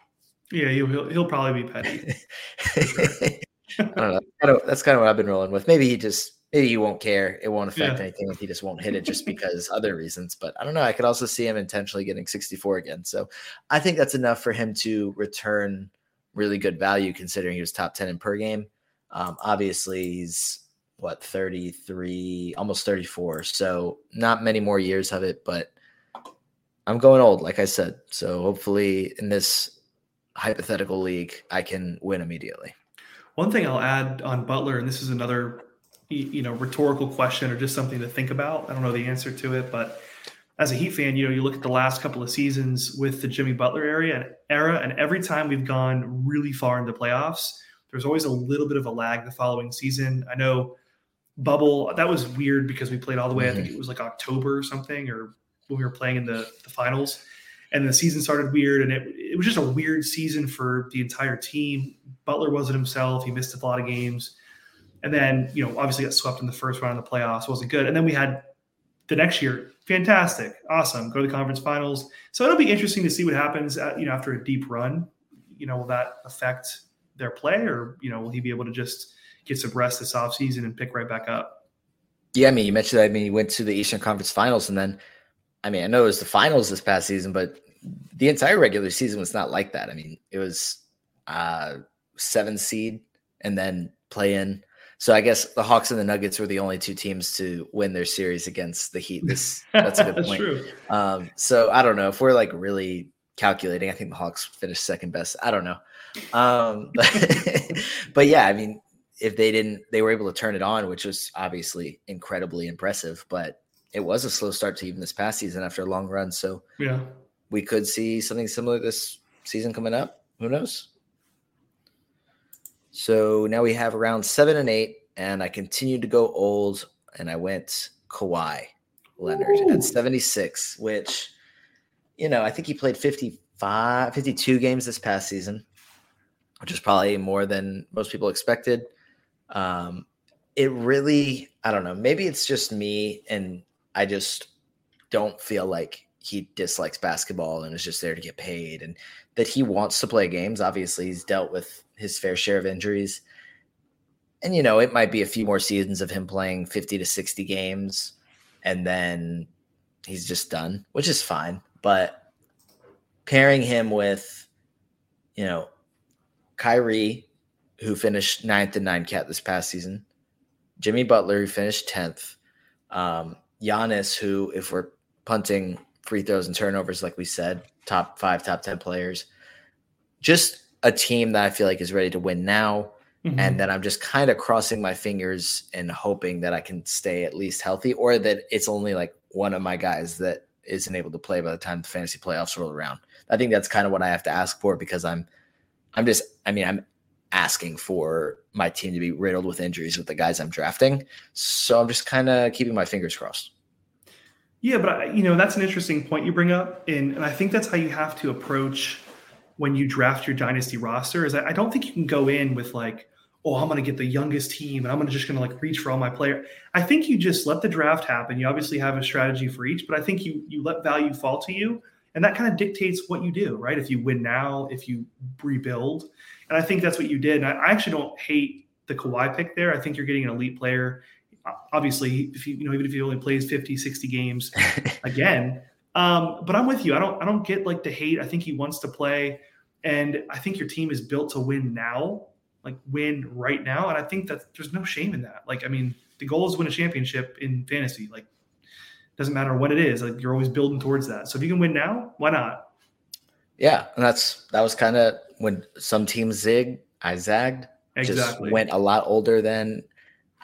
Yeah, he'll he'll probably be petty. I don't know. That's kind, of, that's kind of what I've been rolling with. Maybe he just maybe he won't care. It won't affect yeah. anything. He just won't hit it just because other reasons. But I don't know. I could also see him intentionally getting 64 again. So I think that's enough for him to return really good value considering he was top 10 in per game. Um, obviously, he's what 33, almost 34. So not many more years of it, but I'm going old, like I said. So hopefully in this hypothetical league, I can win immediately. One thing I'll add on Butler, and this is another you know rhetorical question or just something to think about. I don't know the answer to it, but as a Heat fan, you know you look at the last couple of seasons with the Jimmy Butler area era, and every time we've gone really far in the playoffs, there's always a little bit of a lag the following season. I know bubble. That was weird because we played all the way. Mm-hmm. I think it was like October or something, or when we were playing in the, the finals. And the season started weird and it, it was just a weird season for the entire team. Butler wasn't himself. He missed a lot of games. And then you know obviously got swept in the first round of the playoffs. Wasn't good. And then we had the next year. Fantastic. Awesome. Go to the conference finals. So it'll be interesting to see what happens at, you know after a deep run. You know will that affect their play or you know will he be able to just get some rest this offseason and pick right back up yeah i mean you mentioned that i mean he went to the eastern conference finals and then I mean, I know it was the finals this past season, but the entire regular season was not like that. I mean, it was uh seven seed and then play in. So I guess the Hawks and the Nuggets were the only two teams to win their series against the Heat. This that's a good that's point. True. Um, so I don't know if we're like really calculating. I think the Hawks finished second best. I don't know. Um, but, but yeah, I mean, if they didn't, they were able to turn it on, which was obviously incredibly impressive. But it was a slow start to even this past season after a long run. So yeah, we could see something similar this season coming up. Who knows? So now we have around seven and eight, and I continued to go old, and I went Kawhi Leonard Ooh. at 76, which, you know, I think he played 55, 52 games this past season, which is probably more than most people expected. Um, it really, I don't know, maybe it's just me and I just don't feel like he dislikes basketball and is just there to get paid and that he wants to play games. Obviously, he's dealt with his fair share of injuries. And, you know, it might be a few more seasons of him playing 50 to 60 games and then he's just done, which is fine. But pairing him with, you know, Kyrie, who finished ninth and nine cat this past season, Jimmy Butler, who finished 10th, um, Giannis, who, if we're punting free throws and turnovers, like we said, top five, top 10 players, just a team that I feel like is ready to win now. Mm-hmm. And that I'm just kind of crossing my fingers and hoping that I can stay at least healthy or that it's only like one of my guys that isn't able to play by the time the fantasy playoffs roll around. I think that's kind of what I have to ask for because I'm, I'm just, I mean, I'm asking for my team to be riddled with injuries with the guys I'm drafting. So I'm just kind of keeping my fingers crossed. Yeah, but I, you know that's an interesting point you bring up, and, and I think that's how you have to approach when you draft your dynasty roster. Is I, I don't think you can go in with like, oh, I'm going to get the youngest team, and I'm gonna just going to like reach for all my player. I think you just let the draft happen. You obviously have a strategy for each, but I think you you let value fall to you, and that kind of dictates what you do, right? If you win now, if you rebuild, and I think that's what you did. And I, I actually don't hate the Kawhi pick there. I think you're getting an elite player. Obviously if you you know even if he only plays 50 60 games again. Um, but i'm with you. I don't i don't get like the hate. I think he wants to play. And i think your team is built to win now like win right now. And i think that there's no shame in that. Like i mean the goal is to win a championship in fantasy. Like doesn't matter what it is like you're always building towards that so if you can win now why not yeah and that's that was kind of when some teams zig i zagged exactly. just went a lot older than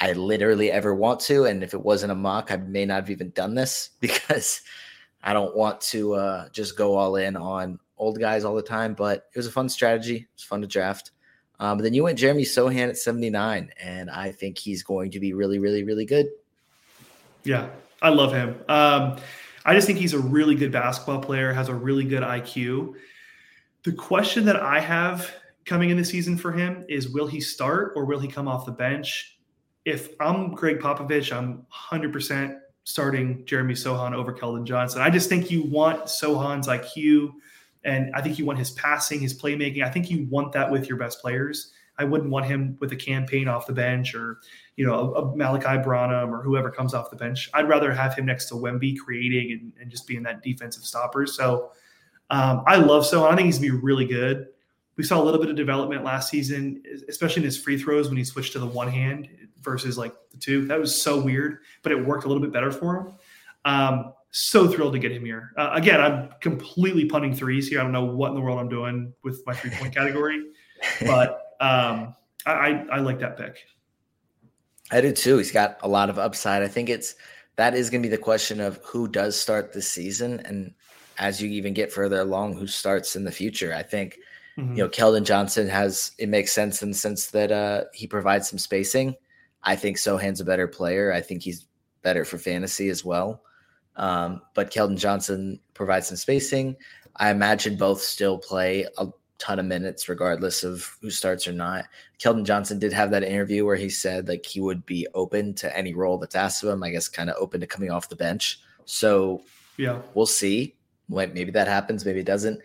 I literally ever want to. And if it wasn't a mock, I may not have even done this because I don't want to uh, just go all in on old guys all the time. But it was a fun strategy. It's fun to draft. Um, but then you went Jeremy Sochan at 79, and I think he's going to be really, really, really good. Yeah, I love him. Um, I just think he's a really good basketball player, has a really good IQ. The question that I have coming in the season for him is will he start or will he come off the bench? if I'm Gregg Popovich, I'm 100% starting Jeremy Sochan over Keldon Johnson. I just think you want Sochan's IQ And I think you want his passing, his playmaking. I think you want that with your best players. I wouldn't want him with a campaign off the bench or, you know, a, a Malaki Branham or whoever comes off the bench. I'd rather have him next to Wemby creating and, and just being that defensive stopper. So um, I love so. I think he's going to be really good. We saw a little bit of development last season, especially in his free throws when he switched to the one hand versus like the two. That was so weird, but it worked a little bit better for him. Um, so thrilled to get him here. Uh, again, I'm completely punting threes here. I don't know what in the world I'm doing with my three point category, but um, I, I like that pick. I do too. He's got a lot of upside. I think it's that is going to be the question of who does start this season, and as you even get further along, who starts in the future. I think mm-hmm. you know Keldon Johnson has it makes sense in the sense that uh, he provides some spacing. I think Sochan's a better player. I think he's better for fantasy as well. Um, but Keldon Johnson provides some spacing. I imagine both still play a ton of minutes regardless of who starts or not. Keldon Johnson did have that interview where he said like he would be open to any role that's asked of him. I guess kind of open to coming off the bench. So yeah, we'll see. Like Maybe that happens. Maybe it doesn't.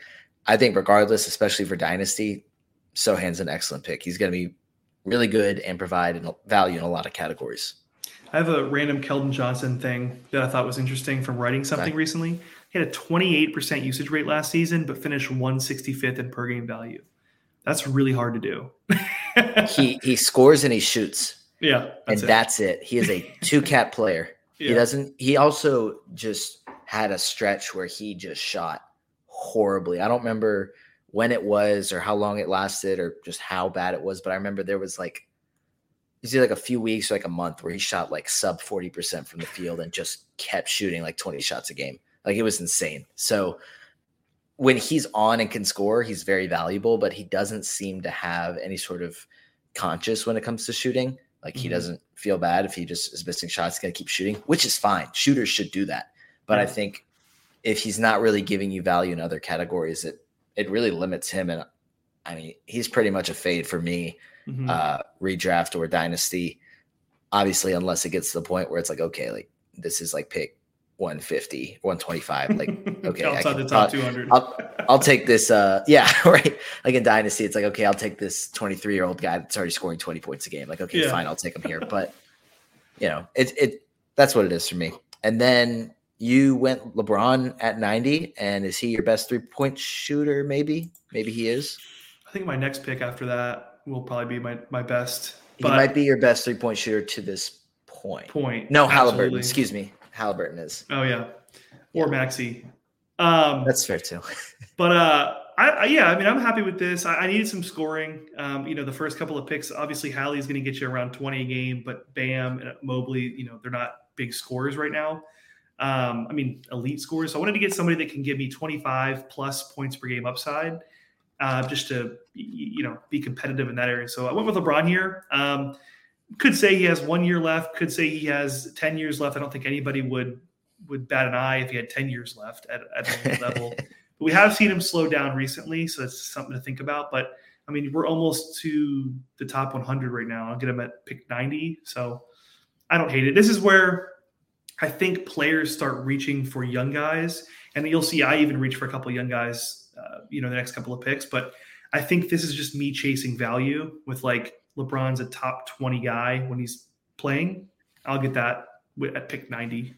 I think regardless, especially for dynasty, Sochan's an excellent pick. He's going to be really good and provide value in a lot of categories. I have a random Keldon Johnson thing that I thought was interesting from writing something recently. He had a 28% usage rate last season, but finished 165th in per game value. That's really hard to do. he he scores and he shoots. Yeah, that's and it. that's it. He is a two cat player. Yeah. He doesn't. He also just had a stretch where he just shot horribly. I don't remember when it was or how long it lasted or just how bad it was, but I remember there was like you see like a few weeks, or like a month, where he shot like sub 40% from the field and just kept shooting like 20 shots a game. Like it was insane. So when he's on and can score, he's very valuable, but he doesn't seem to have any sort of conscious when it comes to shooting. Like mm-hmm. he doesn't feel bad if he just is missing shots, gonna keep shooting, which is fine. Shooters should do that. But I think if he's not really giving you value in other categories, it it really limits him. And I mean, he's pretty much a fade for me mm-hmm. uh, redraft or dynasty. Obviously, unless it gets to the point where it's like, okay, like this is like pick 150, 125. Like, okay, outside the top 200. I'll, I'll take this. Uh, yeah, right. Like in Dynasty, it's like, okay, I'll take this 23 year old guy that's already scoring 20 points a game. Like, okay, yeah. fine, I'll take him here. But, you know, it, it, that's what it is for me. And then you went LeBron at 90. And is he your best three point shooter? Maybe, maybe he is. I think my next pick after that will probably be my my best. But he might be your best three point shooter to this point. Point. No, Haliburton. Excuse me, Haliburton is. Oh yeah, or Maxey. Um, That's fair too. but uh, I, I, yeah, I mean, I'm happy with this. I, I needed some scoring. Um, you know, the first couple of picks, obviously, Hallie is going to get you around 20 a game, but Bam and Mobley, you know, they're not big scores right now. Um, I mean, elite scores. So I wanted to get somebody that can give me 25 plus points per game upside uh, just to you know be competitive in that area. So I went with LeBron here. Um, could say he has one year left. Could say he has ten years left. I don't think anybody would would bat an eye if he had ten years left at at level. but we have seen him slow down recently, so that's something to think about. But I mean, we're almost to the top 100 right now. I'll get him at pick 90, so I don't hate it. This is where I think players start reaching for young guys, and you'll see I even reach for a couple young guys uh, you know the next couple of picks. But I think this is just me chasing value with like LeBron's a top twenty guy when he's playing. I'll get that at pick ninety.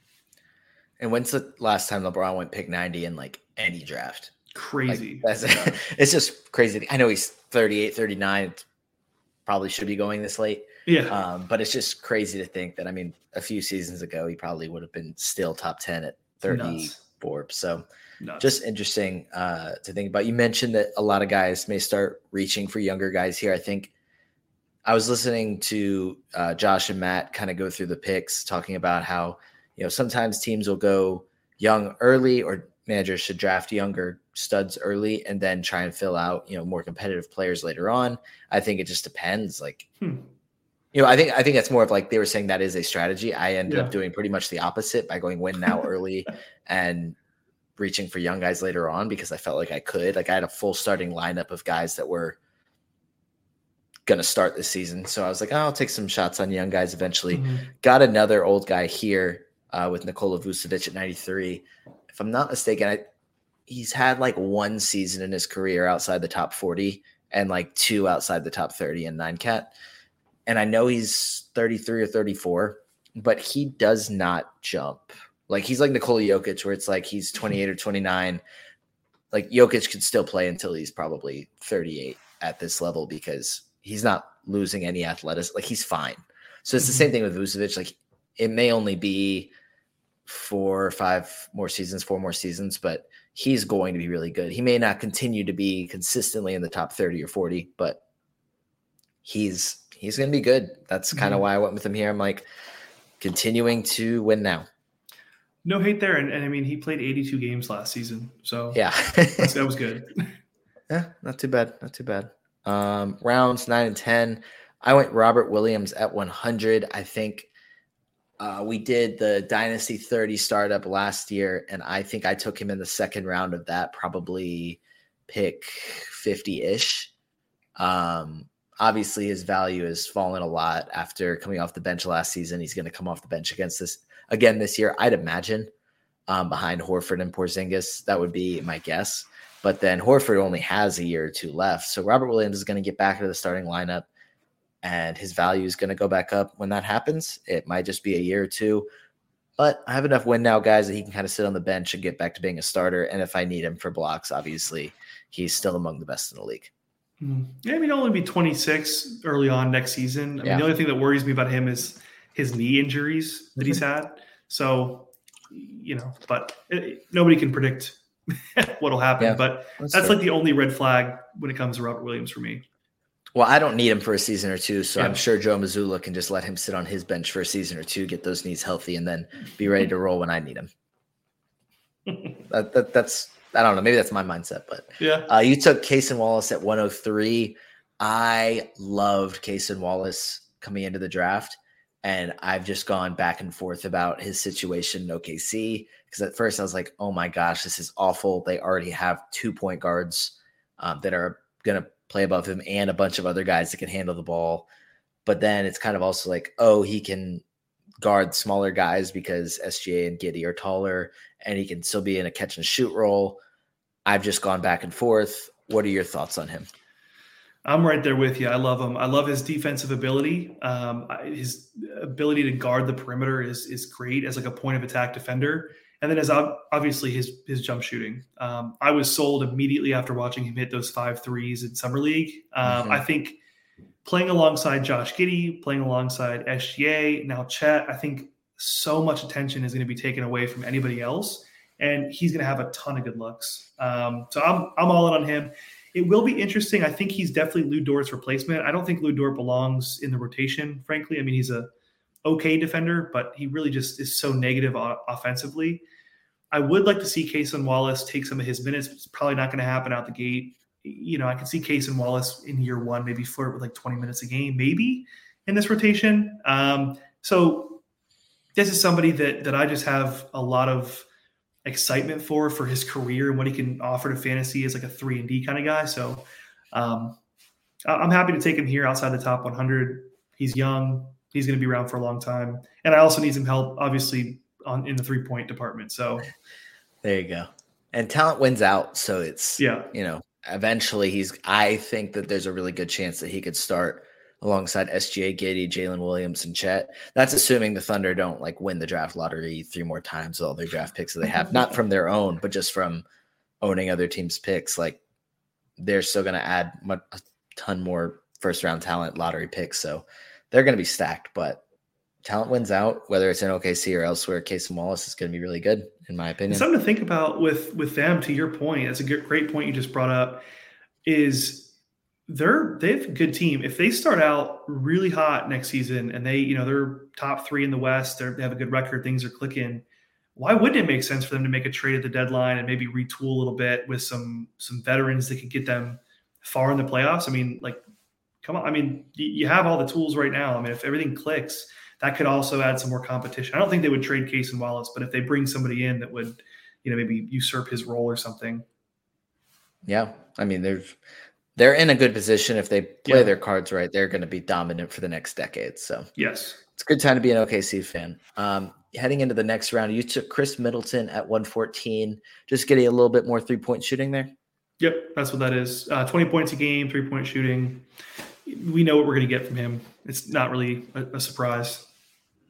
And when's the last time LeBron went pick ninety in like any draft? Crazy. Like, it's just crazy. I know he's 38, 39. Probably should be going this late. Yeah. Um, but it's just crazy to think that I mean, a few seasons ago, he probably would have been still top 10 at 34. Nuts. So Nuts. just interesting uh, to think about. You mentioned that a lot of guys may start reaching for younger guys here. I think I was listening to uh, Josh and Matt kind of go through the picks, talking about how you know sometimes teams will go young early, or managers should draft younger studs early and then try and fill out you know more competitive players later on. I think it just depends. Like. Hmm. You know, I think I think that's more of like they were saying that is a strategy. I ended yeah. up doing pretty much the opposite by going win now early and reaching for young guys later on because I felt like I could. Like I had a full starting lineup of guys that were going to start this season. So I was like, oh, I'll take some shots on young guys eventually. Mm-hmm. Got another old guy here uh, with Nikola Vucevic at 93. If I'm not mistaken, I he's had like one season in his career outside the top 40 and like two outside the top 30 in nine cat. And I know he's 33 or 34, but he does not jump. Like he's like Nikola Jokic, where it's like he's 28 or 29. Like Jokic could still play until he's probably 38 at this level because he's not losing any athleticism. Like he's fine. So it's the same thing with Vucevic. Like it may only be four or five more seasons, four more seasons, but he's going to be really good. He may not continue to be consistently in the top 30 or 40, but he's he's going to be good. That's kind of Mhm. why I went with him here. I'm like continuing to win now. No hate there, and, and I mean he played 82 games last season, so Yeah. that was good. Yeah, not too bad. Not too bad. Um, rounds nine and 10. I went Robert Williams at 100. I think uh, we did the Dynasty 30 startup last year, and I think I took him in the second round of that, probably pick 50 ish. Um, obviously, his value has fallen a lot after coming off the bench last season. He's going to come off the bench against this again this year, I'd imagine, um, behind Horford and Porzingis. That would be my guess. But then Horford only has a year or two left. So Robert Williams is going to get back into the starting lineup and his value is going to go back up when that happens. It might just be a year or two. But I have enough win now, guys, that he can kind of sit on the bench and get back to being a starter. And if I need him for blocks, obviously, he's still among the best in the league. Mhm. Yeah, I mean, he'll only be 26 early on next season. I Yeah. mean, the only thing that worries me about him is his knee injuries that he's Mm-hmm. had. So, you know, but it, nobody can predict what'll happen. Yeah, but That's that's like the only red flag when it comes to Robert Williams for me. well, I don't need him for a season or two. So Yeah. I'm sure Joe Mazzulla can just let him sit on his bench for a season or two, get those knees healthy, and then be ready to roll when I need him. That, that, that's, I don't know. Maybe that's my mindset, but yeah. Uh, you took Kason Wallace at 103. I loved Kason Wallace coming into the draft, and I've just gone back and forth about his situation in OKC because at first I was like, "Oh my gosh, this is awful." They already have two point guards um, that are going to play above him, and a bunch of other guys that can handle the ball. But then it's kind of also like, "Oh, he can guard smaller guys because SGA and Giddey are taller, and he can still be in a catch and shoot role." I've just gone back and forth. What are your thoughts on him? I'm right there with you. I love him. I love his defensive ability. Um, his ability to guard the perimeter is is great as like a point of attack defender. And then as ob- obviously his his jump shooting. Um, I was sold immediately after watching him hit those five threes in summer league. Um, Mhm. I think playing alongside Josh Giddey, playing alongside SGA, now Chet, I think so much attention is going to be taken away from anybody else, and he's going to have a ton of good looks. Um, so I'm I'm all in on him. It will be interesting. I think he's definitely Lu Dort's replacement. I don't think Lou Dort belongs in the rotation, frankly. I mean, he's a okay defender, but he really just is so negative offensively. I would like to see Kason Wallace take some of his minutes. It's probably not going to happen out the gate. You know, I can see Kason Wallace in year one maybe flirt with like 20 minutes a game, maybe in this rotation. Um, so this is somebody that that I just have a lot of excitement for for his career and what he can offer to fantasy as like a three and D kind of guy. So um, I'm happy to take him here outside the top 100. He's young. He's going to be around for a long time, and I also need some help, obviously, on in the three point department. So There you go. And talent wins out. So it's, yeah, you know, eventually he's, I think that there's a really good chance that he could start alongside SGA, Giddey, Jalen Williams, and Chet. That's assuming the Thunder don't like win the draft lottery three more times with all their draft picks that they have, not from their own, but just from owning other teams' picks. Like they're still going to add a ton more first round talent lottery picks. So they're going to be stacked, but talent wins out, whether it's in OKC or elsewhere. Kason Wallace is going to be really good, in my opinion. And something to think about with with them. To your point, that's a good, great point you just brought up. Is they're they have a good team. If they start out really hot next season and they you know they're top three in the West, they're, they have a good record, things are clicking. Why wouldn't it make sense for them to make a trade at the deadline and maybe retool a little bit with some some veterans that could get them far in the playoffs? I mean, like, come on. I mean, you, have all the tools right now. I mean, if everything clicks, that could also add some more competition. I don't think they would trade Kason Wallace, but if they bring somebody in that would, you know, maybe usurp his role or something. Yeah, I mean they're they're in a good position if they play Yeah. their cards right. They're going to be dominant for the next decade. So Yes. it's a good time to be an OKC fan. Um, heading into the next round, you took Khris Middleton at 114, just getting a little bit more three point shooting there. Yep, that's what that is. Uh, 20 points a game, three point shooting. We know what we're going to get from him. It's not really a, a surprise.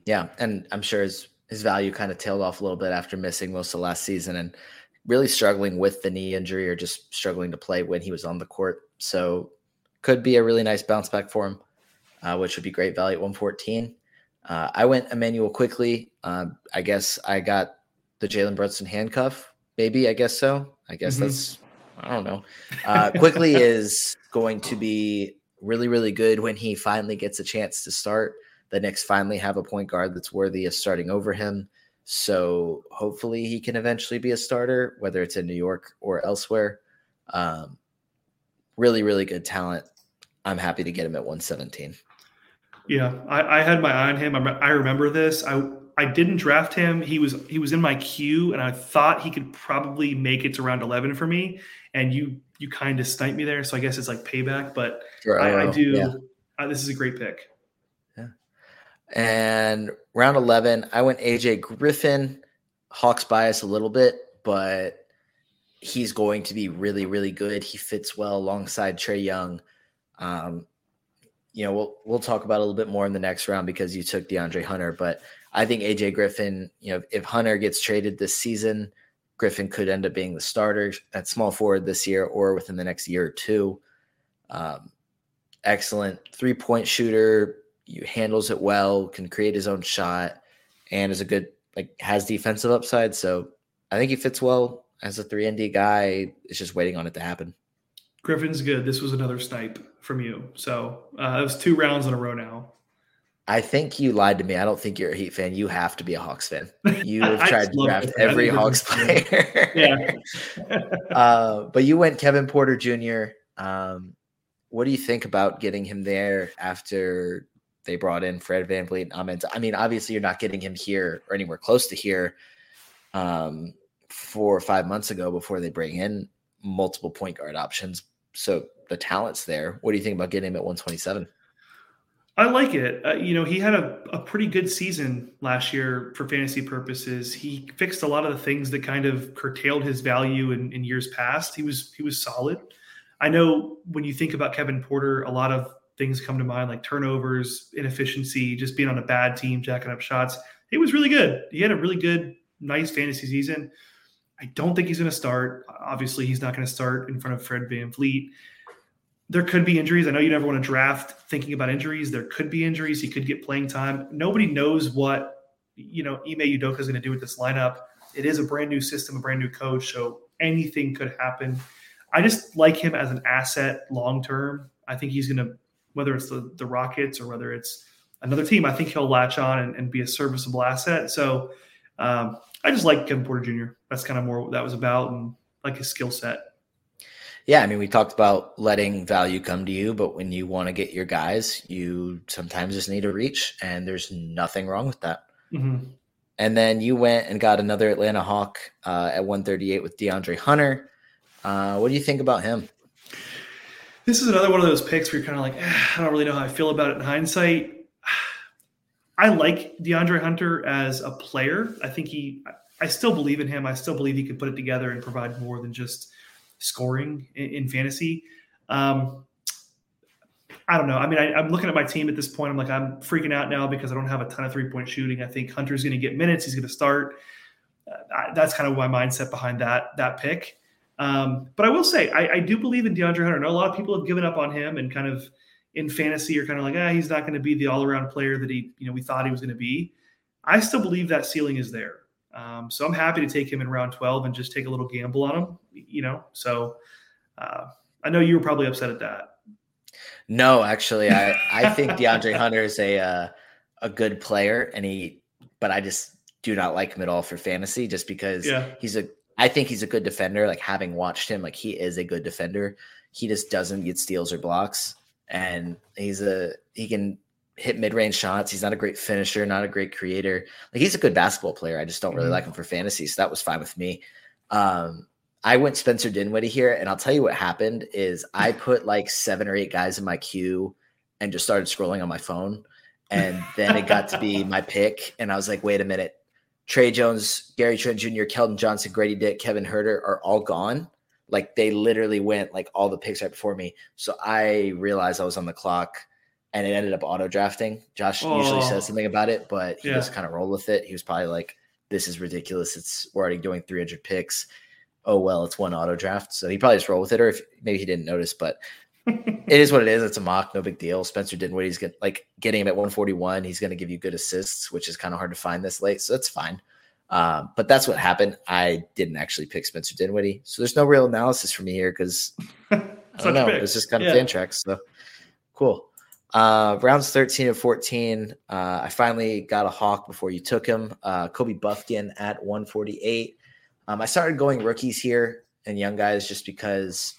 Yeah, and I'm sure his his value kind of tailed off a little bit after missing most of last season and really struggling with the knee injury or just struggling to play when he was on the court. So could be a really nice bounce back for him, uh, which would be great value at 114. Uh, I went Immanuel Quickley. Uh, I guess I got the Jalen Brunson handcuff. Maybe I guess so. I guess mm-hmm. that's I don't know. Uh, Quickley is going to be really really good when he finally gets a chance to start. The Knicks finally have a point guard that's worthy of starting over him. So hopefully he can eventually be a starter, whether it's in New York or elsewhere. Um, really, really good talent. I'm happy to get him at 117. Yeah, I, I had my eye on him. I, I remember this. I I didn't draft him. He was he was in my queue, and I thought he could probably make it to round 11 for me. And you you kind of sniped me there, so I guess it's like payback. But sure, I, I, do. Yeah. Uh, this is a great pick. Yeah. And round 11, I went AJ Griffin, Hawks bias a little bit, but he's going to be really, really good. He fits well alongside Trae Young. Um, you know, we'll we'll talk about a little bit more in the next round because you took DeAndre Hunter, but I think AJ Griffin, you know, if Hunter gets traded this season, Griffin could end up being the starter at small forward this year or within the next year or two. Um, excellent three point shooter, you handles it well, can create his own shot, and is a good like has defensive upside. So I think he fits well as a three and D guy. It's just waiting on it to happen. Griffin's good. This was another snipe from you. So uh, it was two rounds in a row now. I think you lied to me. I don't think you're a Heat fan. You have to be a Hawks fan. You have tried to draft every Hawks player. yeah. uh, but you went Kevin Porter Jr. Um, what do you think about getting him there after they brought in Fred Van VanVleet and I mean, obviously, you're not getting him here or anywhere close to here um, four or five months ago before they bring in multiple point guard options. So the talent's there. What do you think about getting him at 127? I like it. Uh, you know, he had a, a pretty good season last year for fantasy purposes. He fixed a lot of the things that kind of curtailed his value in, in years past. He was he was solid. I know when you think about Kevin Porter, a lot of things come to mind like turnovers, inefficiency, just being on a bad team, jacking up shots. He was really good. He had a really good, nice fantasy season. I don't think he's going to start. Obviously, he's not going to start in front of Fred Van VanVleet. There could be injuries. I know you never want to draft thinking about injuries. There could be injuries. He could get playing time. Nobody knows what, you know, Ime Udoka is going to do with this lineup. It is a brand new system, a brand new coach, so anything could happen. I just like him as an asset long term. I think he's going to whether it's the, the Rockets or whether it's another team, I think he'll latch on and, and be a serviceable asset. So um, I just like Kevin Porter Jr. That's kind of more what that was about and like his skill set. Yeah, I mean, we talked about letting value come to you, but when you want to get your guys, you sometimes just need to reach, and there's nothing wrong with that. Mm-hmm. And then you went and got another Atlanta Hawk uh, at 138 with DeAndre Hunter. Uh, what do you think about him? This is another one of those picks where you're kind of like, eh, I don't really know how I feel about it in hindsight. I like DeAndre Hunter as a player. I think he, I still believe in him. I still believe he could put it together and provide more than just scoring in, in fantasy. Um, I don't know. I mean, I, am looking at my team at this point. I'm like, I'm freaking out now because I don't have a ton of three point shooting. I think Hunter's going to get minutes. He's going to start. Uh, I, that's kind of my mindset behind that that pick. Um, but I will say, I, I, do believe in DeAndre Hunter. I know a lot of people have given up on him and kind of in fantasy are kind of like, ah, he's not going to be the all around player that he, you know, we thought he was going to be. I still believe that ceiling is there. Um, so I'm happy to take him in round 12 and just take a little gamble on him, you know? So uh, I know you were probably upset at that. No, actually, I, I think DeAndre Hunter is a, uh, a good player and he, but I just do not like him at all for fantasy just because yeah. he's a I think he's a good defender. Like having watched him, like he is a good defender. He just doesn't get steals or blocks, and he's a he can hit mid range shots. He's not a great finisher, not a great creator. Like he's a good basketball player. I just don't really mm-hmm. like him for fantasy, so that was fine with me. Um, I went Spencer Dinwiddie here, and I'll tell you what happened is I put like seven or eight guys in my queue and just started scrolling on my phone, and then it got to be my pick, and I was like, wait a minute, Tre Jones, Gary Trent Jr., Keldon Johnson, Gradey Dick, Kevin Huerter are all gone. Like they literally went like all the picks right before me. So I realized I was on the clock and it ended up auto drafting. Josh oh. usually says something about it, but he yeah. just kind of rolled with it. He was probably like, this is ridiculous. It's we're already doing 300 picks. Oh, well, it's one auto draft. So he probably just rolled with it, or if maybe he didn't notice, but it is what it is. It's a mock, no big deal. Spencer Dinwiddie's get like getting him at 141. He's going to give you good assists, which is kind of hard to find this late. So that's fine. Um, but that's what happened. I didn't actually pick Spencer Dinwiddie, so there's no real analysis for me here because I don't know. It's just kind of yeah. fan tracks. So cool. Uh, rounds 13 and 14. Uh, I finally got a hawk before you took him. Uh, Kobe Bufkin at 148. Um, I started going rookies here and young guys just because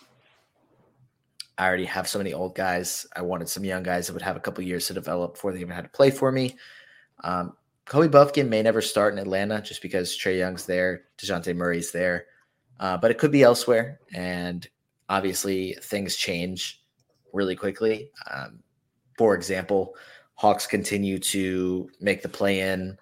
I already have so many old guys. I wanted some young guys that would have a couple years to develop before they even had to play for me. Um, Kobe Bufkin may never start in Atlanta just because Trae Young's there, Dejounte Murray's there, uh, but it could be elsewhere. And obviously, things change really quickly. Um, for example, Hawks continue to make the play in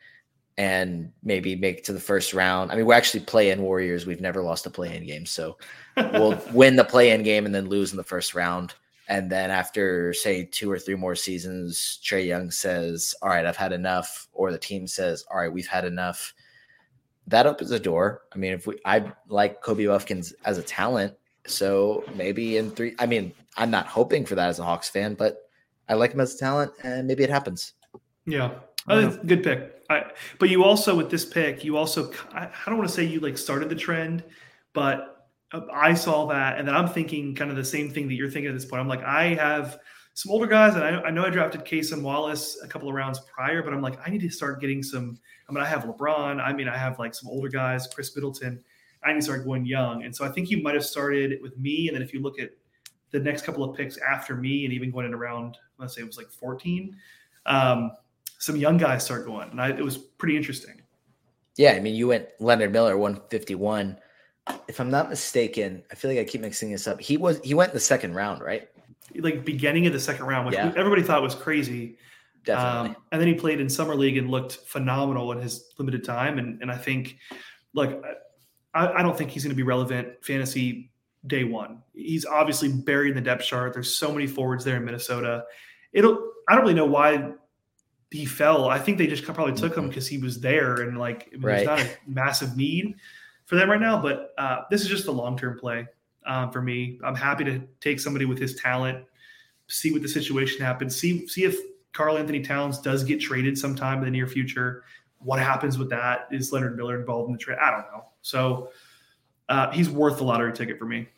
and maybe make to the first round. I mean, we're actually play in Warriors. We've never lost a play in game. So we'll win the play in game and then lose in the first round. And then after say two or three more seasons, Trae Young says, All right, I've had enough, or the team says, All right, we've had enough. That opens a door. I mean, if we I like Kobe Bufkins as a talent. So maybe in three, I mean, I'm not hoping for that as a Hawks fan, but I like him as a talent and maybe it happens. Yeah. I think good pick. I, but you also with this pick, you also I, I don't want to say you like started the trend, but uh, I saw that, and then I'm thinking kind of the same thing that you're thinking at this point. I'm like, I have some older guys, and I, I know I drafted Kason Wallace a couple of rounds prior, but I'm like, I need to start getting some. I mean, I have LeBron. I mean, I have like some older guys, Khris Middleton. I need to start going young, and so I think you might have started with me, and then if you look at the next couple of picks after me, and even going in around, let's say it was like 14, um, some young guys start going, and I, it was pretty interesting. Yeah, I mean, you went Leonard Miller 151 if I'm not mistaken, I feel like I keep mixing this up. He was he went in the second round, right? Like beginning of the second round, which yeah. everybody thought was crazy. Definitely. Um, and then he played in summer league and looked phenomenal in his limited time. And and I think, like, I, I don't think he's going to be relevant fantasy day one. He's obviously buried in the depth chart. There's so many forwards there in Minnesota. It'll. I don't really know why he fell. I think they just probably took him because he was there and like right. there's not a massive need for them right now. But uh, this is just a long term play uh, for me. I'm happy to take somebody with his talent, see what the situation happens, see see if Karl-Anthony Towns does get traded sometime in the near future. What happens with that? Is Leonard Miller involved in the trade? I don't know. So uh, he's worth the lottery ticket for me.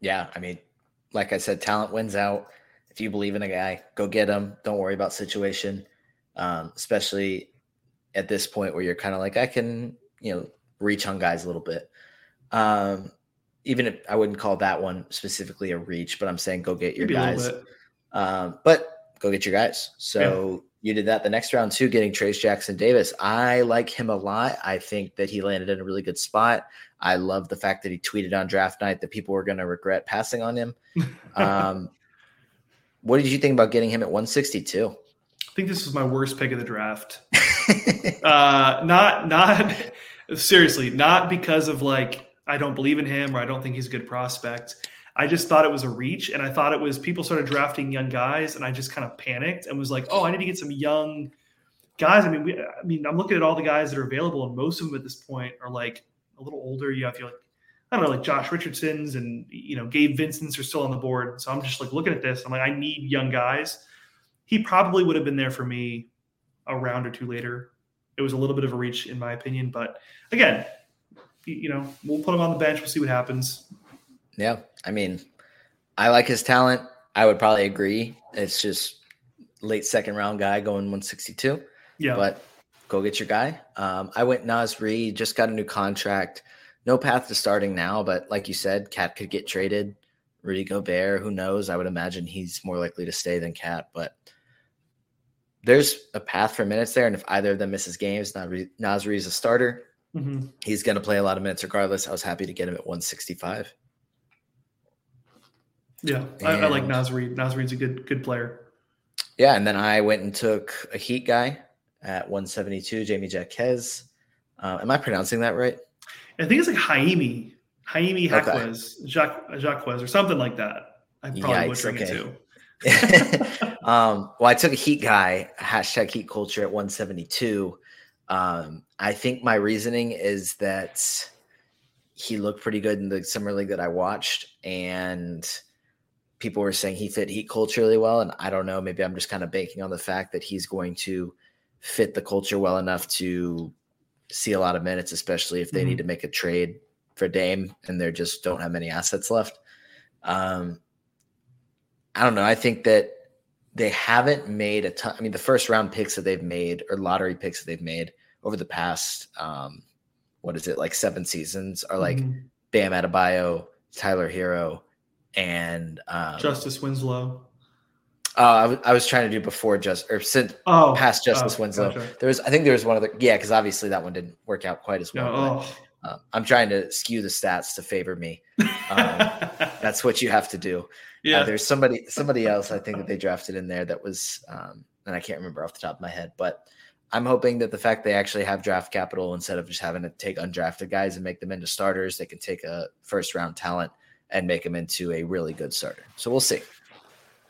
Yeah, I mean, like I said, talent wins out. If you believe in a guy, go get him. Don't worry about situation, um, especially at this point where you're kind of like, I can, you know, reach on guys a little bit. Um, even if I wouldn't call that one specifically a reach, but I'm saying go get your Maybe guys. Um, but go get your guys. So yeah. you did that the next round too, getting Trayce Jackson Davis. I like him a lot. I think that he landed in a really good spot. I love the fact that he tweeted on draft night that people were going to regret passing on him. Um, what did you think about getting him at 162? I think this was my worst pick of the draft. uh, not not seriously, not because of like I don't believe in him or I don't think he's a good prospect. I just thought it was a reach, and I thought it was people started drafting young guys, and I just kind of panicked and was like, "Oh, I need to get some young guys." I mean, we, I mean, I'm looking at all the guys that are available, and most of them at this point are like a little older. You have to like, I don't know, like Josh Richardson's and you know Gabe Vincent's are still on the board. So I'm just like looking at this. I'm like, I need young guys. He probably would have been there for me a round or two later it was a little bit of a reach in my opinion. But again, you know, we'll put him on the bench. We'll see what happens. Yeah, I mean, I like his talent. I would probably agree. It's just late second round guy going 162. Yeah, but go get your guy. Um, I went Naz Reid, just got a new contract. No path to starting now, but like you said, KAT could get traded. Rudy Gobert, who knows? I would imagine he's more likely to stay than KAT, but there's a path for minutes there, and if either of them misses games, Naz Reid is a starter. Mm-hmm. He's going to play a lot of minutes regardless. I was happy to get him at 165. Yeah, I, I, like. Naz Reid's a good good player. Yeah, and then I went and took a Heat guy at 172, Jaime Jaquez. Uh, am I pronouncing that right? I think it's like Jaime, Jaime Jaquez, okay. Jacques, Jaquez, or something like that. I probably Yikes, butchering okay. it too. um, well, I took a Heat guy, hashtag Heat culture at 172. Um, I think my reasoning is that he looked pretty good in the summer league that I watched, and people were saying he fit Heat culture really well. And I don't know, maybe I'm just kind of banking on the fact that he's going to fit the culture well enough to see a lot of minutes, especially if they mm-hmm. need to make a trade for Dame and they just don't have many assets left. Um, I don't know. I think that they haven't made a ton. I mean, the first round picks that they've made or lottery picks that they've made over the past, um, what is it, like seven seasons are like mm-hmm. Bam Adebayo, Tyler Herro, and um, Justice Winslow. Uh, I, w- I was trying to do before just or since oh, past Justice oh, Winslow. Gotcha. There was, I think there was one other. Yeah, because obviously that one didn't work out quite as well. No, oh. uh, I'm trying to skew the stats to favor me. Um, that's what you have to do. Uh, yeah. Uh, there's somebody somebody else I think that they drafted in there that was um, and I can't remember off the top of my head, but I'm hoping that the fact they actually have draft capital instead of just having to take undrafted guys and make them into starters, they can take a first round talent and make them into a really good starter. So we'll see.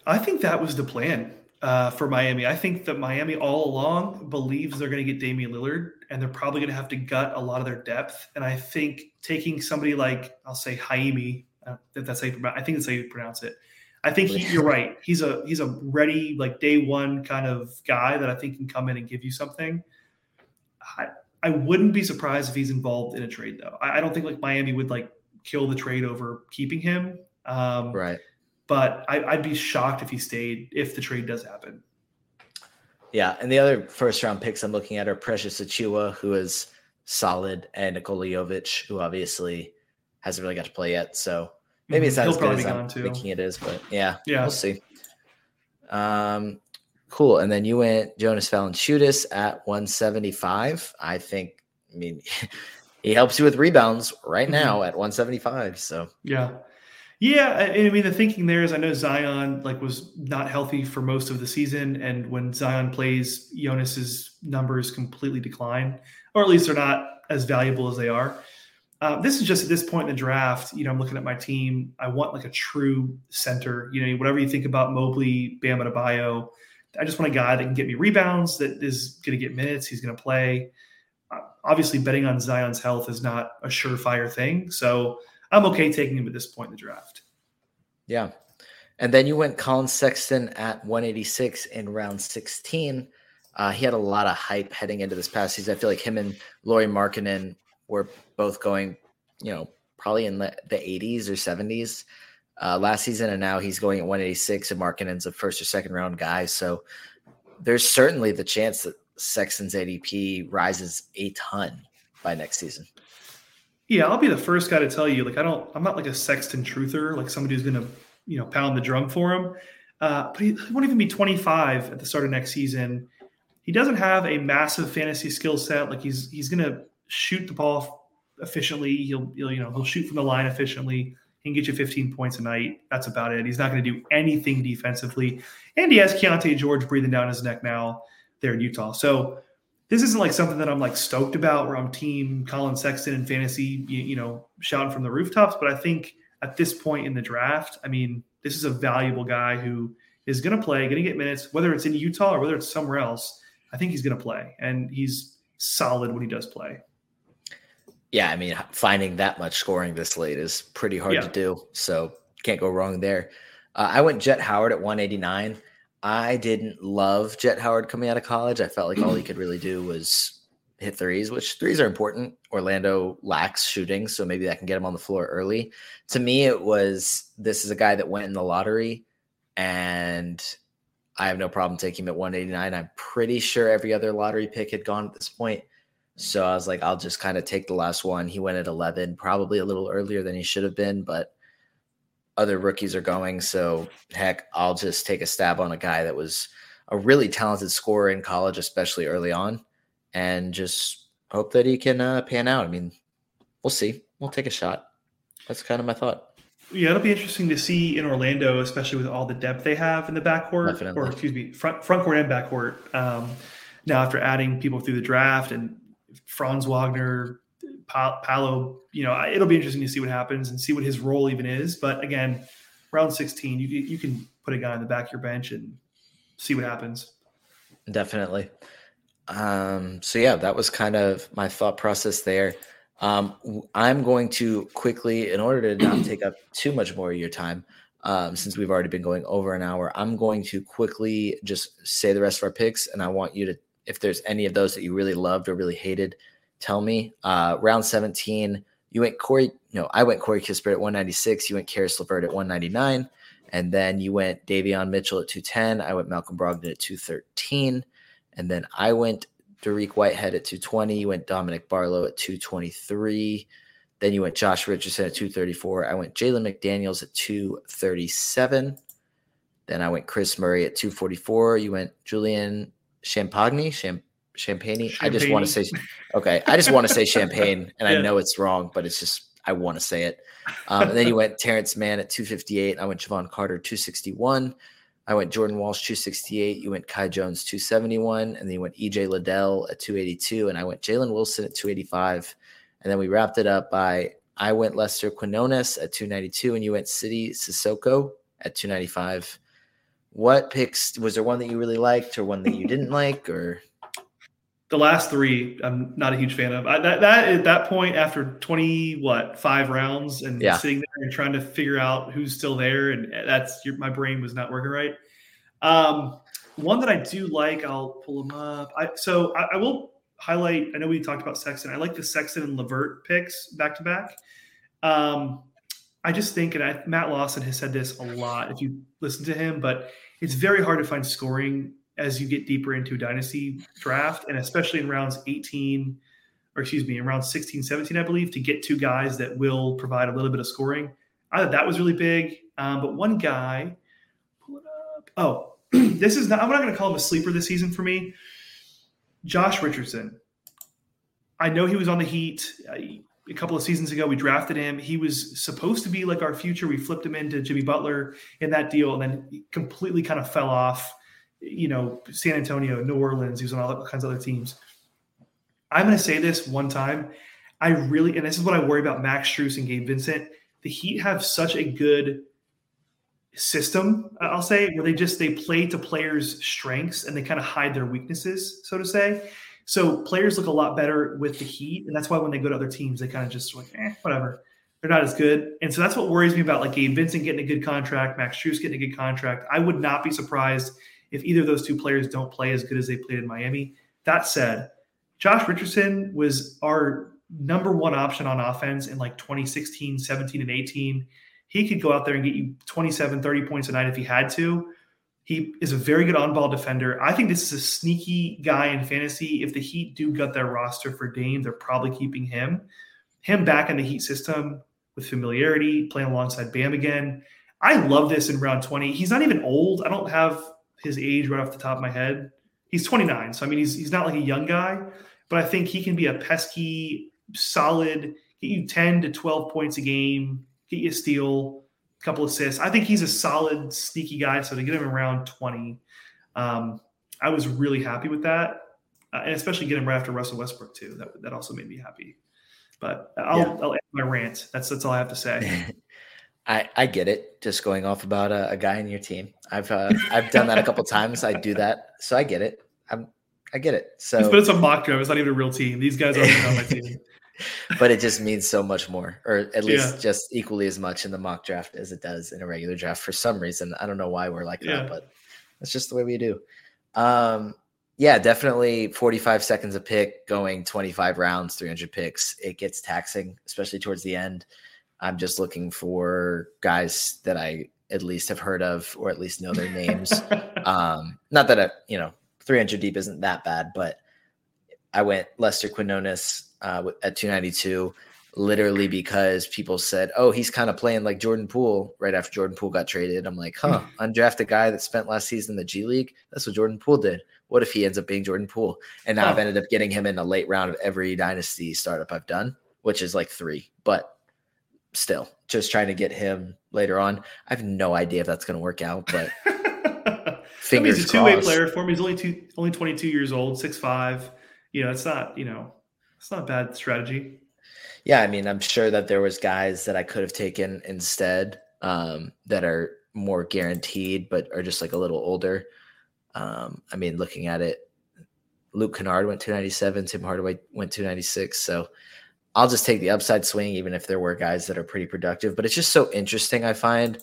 I think that was the plan uh, for Miami. I think that Miami all along believes they're going to get Damian Lillard and they're probably going to have to gut a lot of their depth. And I think taking somebody like, I'll say Jaime, uh, that's how you, I think that's how you pronounce it. I think he, you're right. He's a he's a ready like day one kind of guy that I think can come in and give you something. I, I wouldn't be surprised if he's involved in a trade though. I, I don't think like Miami would like kill the trade over keeping him. Um, right. But I, would be shocked if he stayed if the trade does happen. Yeah, and the other first round picks I'm looking at are Precious Achiuwa, who is solid, and Nikola Jovic, who obviously hasn't really got to play yet. So maybe it's not He'll as good as I'm too. thinking it is, but yeah, yeah, we'll see. Um, cool. And then you went Jonas Valanciunas at 175. I think. I mean, he helps you with rebounds right mm-hmm. now mm-hmm. at 175. So yeah. Yeah, I, I mean the thinking there is I know Zion like was not healthy for most of the season, and when Zion plays, Jonas's numbers completely decline, or at least they're not as valuable as they are. Uh, this is just at this point in the draft. You know, I'm looking at my team. I want like a true center. You know, whatever you think about Mobley, Bam Adebayo, I just want a guy that can get me rebounds, that is going to get minutes. He's going to play obviously betting on Zion's health is not a surefire thing. So I'm okay taking him at this point in the draft. Yeah. And then you went Collin Sexton at 186 in round 16. Uh, he had a lot of hype heading into this past season. I feel like him and Lauri Markkanen were both going, you know, probably in the, the 80s or 70s uh, last season. And now he's going at 186 and Markkanen's a first or second round guy. So there's certainly the chance that Sexton's ADP rises a ton by next season. Yeah, I'll be the first guy to tell you. Like, I don't, I'm not like a Sexton truther, like somebody who's going to, you know, pound the drum for him. Uh, but he, he won't even be 25 at the start of next season. He doesn't have a massive fantasy skill set. Like he's he's going to shoot the ball efficiently. He'll, he'll you know he'll shoot from the line efficiently. He can get you 15 points a night. That's about it. He's not going to do anything defensively. And he has Keyonte George breathing down his neck now there in Utah. So this isn't like something that I'm like stoked about where I'm team Collin Sexton and fantasy, you, you know, shouting from the rooftops. But I think at this point in the draft, I mean, this is a valuable guy who is going to play, going to get minutes, whether it's in Utah or whether it's somewhere else. I think he's going to play, and he's solid when he does play. Yeah, I mean, finding that much scoring this late is pretty hard yeah. to do. So can't go wrong there. Uh, I went Jett Howard at 189. I didn't love Jett Howard coming out of college. I felt like all he could really do was hit threes, which threes are important. Orlando lacks shooting, so maybe that can get him on the floor early. To me, it was this is a guy that went in the lottery, and I have no problem taking him at 189. I'm pretty sure every other lottery pick had gone at this point. So I was like, I'll just kind of take the last one. He went at 11, probably a little earlier than he should have been, but other rookies are going. So heck, I'll just take a stab on a guy that was a really talented scorer in college, especially early on, and just hope that he can uh, pan out. I mean, we'll see. We'll take a shot. That's kind of my thought. Yeah, it'll be interesting to see in Orlando, especially with all the depth they have in the backcourt, Definitely. or excuse me, front front court and backcourt. Um, now, after adding people through the draft and Franz Wagner, Paolo. You know, it'll be interesting to see what happens and see what his role even is. But again, round 16, you you can put a guy on the back of your bench and see what happens. Definitely. Um, so yeah, that was kind of my thought process there. Um, I'm going to quickly, in order to not take up too much more of your time, um, since we've already been going over an hour, I'm going to quickly just say the rest of our picks, and I want you to, if there's any of those that you really loved or really hated, tell me. Uh, round 17, you went Corey. No, I went Corey Kispert at 196. You went Caris LeVert at 199, and then you went Davion Mitchell at 210. I went Malcolm Brogdon at 213, and then I went Dariq Whitehead at 220. You went Dominic Barlow at 223. Then you went Josh Richardson at 234. I went Jalen McDaniels at 237. Then I went Kris Murray at 244. You went Julian Champagnie, Cham- Champagne. I just want to say, okay, I just want to say Champagne, and yeah. I know it's wrong, but it's just I want to say it. Um, and then you went Terance Mann at 258. I went Jevon Carter 261. I went Jordan Walsh 268. You went Kai Jones 271, and then you went EJ Liddell at 282, and I went Jalen Wilson at 285, and then we wrapped it up by I went Lester Quinones at 292, and you went Sidy Cissoko at 295. What picks was there one that you really liked, or one that you didn't like, or? The last three, I'm not a huge fan of. I, that, that at that point, after 20 what five rounds, and yeah. sitting there and trying to figure out who's still there, and that's your, my brain was not working right. Um, one that I do like, I'll pull them up. I, so I, I, will highlight. I know we talked about Sexton. I like the Sexton and LeVert picks back to back. Um, I just think, and I, Matt Lawson has said this a lot if you listen to him, but it's very hard to find scoring as you get deeper into a dynasty draft, and especially in rounds 18, or excuse me, in rounds 16, 17, I believe, to get two guys that will provide a little bit of scoring. I thought that was really big. Um, but one guy, pull it up. Oh, this is not, I'm not going to call him a sleeper this season for me. Josh Richardson. I know he was on the Heat uh, a couple of seasons ago. We drafted him. He was supposed to be like our future. We flipped him into Jimmy Butler in that deal, and then completely kind of fell off. You know, San Antonio, New Orleans. He was on all kinds of other teams. I'm going to say this one time. I really, and this is what I worry about Max Strus and Gabe Vincent. The Heat have such a good system i'll say where they just they play to players strengths and they kind of hide their weaknesses so to say so players look a lot better with the heat and that's why when they go to other teams they kind of just like eh, whatever they're not as good and so that's what worries me about like gabe vincent getting a good contract max Strus getting a good contract i would not be surprised if either of those two players don't play as good as they played in miami that said josh richardson was our number one option on offense in like 2016 17 and 18 he could go out there and get you 27, 30 points a night if he had to. He is a very good on ball defender. I think this is a sneaky guy in fantasy. If the Heat do gut their roster for Dame, they're probably keeping him. Him back in the Heat system with familiarity, playing alongside Bam again. I love this in round 20. He's not even old. I don't have his age right off the top of my head. He's 29. So, I mean, he's, he's not like a young guy, but I think he can be a pesky, solid, get you 10 to 12 points a game, get you a steal, a couple assists. I think he's a solid, sneaky guy. So to get him around 20, um, I was really happy with that. Uh, and especially get him right after Russell Westbrook too. That, that also made me happy. But I'll, yeah. I'll end my rant. That's that's all I have to say. I, I get it. Just going off about a, a guy in your team. I've uh, I've done that a couple times. I do that, so I get it. I'm I get it. So, but it's a mock draft. It's not even a real team. These guys aren't on my team. but it just means so much more, or at least yeah. just equally as much in the mock draft as it does in a regular draft for some reason. I don't know why we're like yeah. that, but that's just the way we do. Um, yeah, definitely 45 seconds a pick going 25 rounds, 300 picks. It gets taxing, especially towards the end. I'm just looking for guys that I at least have heard of or at least know their names. um, not that, I, you know, 300 deep isn't that bad, but I went Lester Quinones uh, at 292 literally because people said, "Oh, he's kind of playing like Jordan Poole." Right after Jordan Poole got traded, I'm like, "Huh, undrafted guy that spent last season in the G League. That's what Jordan Poole did. What if he ends up being Jordan Poole?" And now oh. I've ended up getting him in a late round of every dynasty startup I've done, which is like three, but still, just trying to get him later on. I have no idea if that's going to work out, but. fingers he's a two-way player for me. He's only two, only 22 years old, six five. You know, it's not. You know, It's not a bad strategy. Yeah, I mean, I'm sure that there was guys that I could have taken instead um, that are more guaranteed, but are just like a little older. Um, I mean, looking at it, Luke Kennard went 297, Tim Hardaway went 296. So I'll just take the upside swing, even if there were guys that are pretty productive. But it's just so interesting, I find,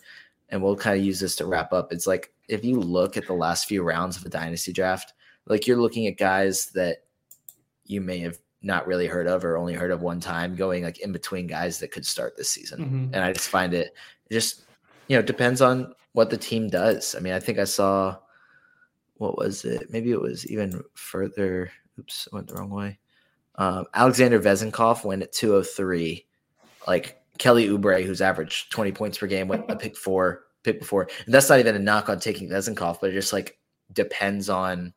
and we'll kind of use this to wrap up. It's like if you look at the last few rounds of a dynasty draft, like you're looking at guys that you may have not really heard of or only heard of one time going like in between guys that could start this season. Mm-hmm. And I just find it, just, you know, depends on what the team does. I mean, I think I saw what was it? Maybe it was even further. Oops, I went the wrong way. Um, Alexander Vezenkov went at 203. Like Kelly Oubre, who's averaged 20 points per game, went a pick four, pick before. And that's not even a knock on taking Vezenkov, but it just like depends on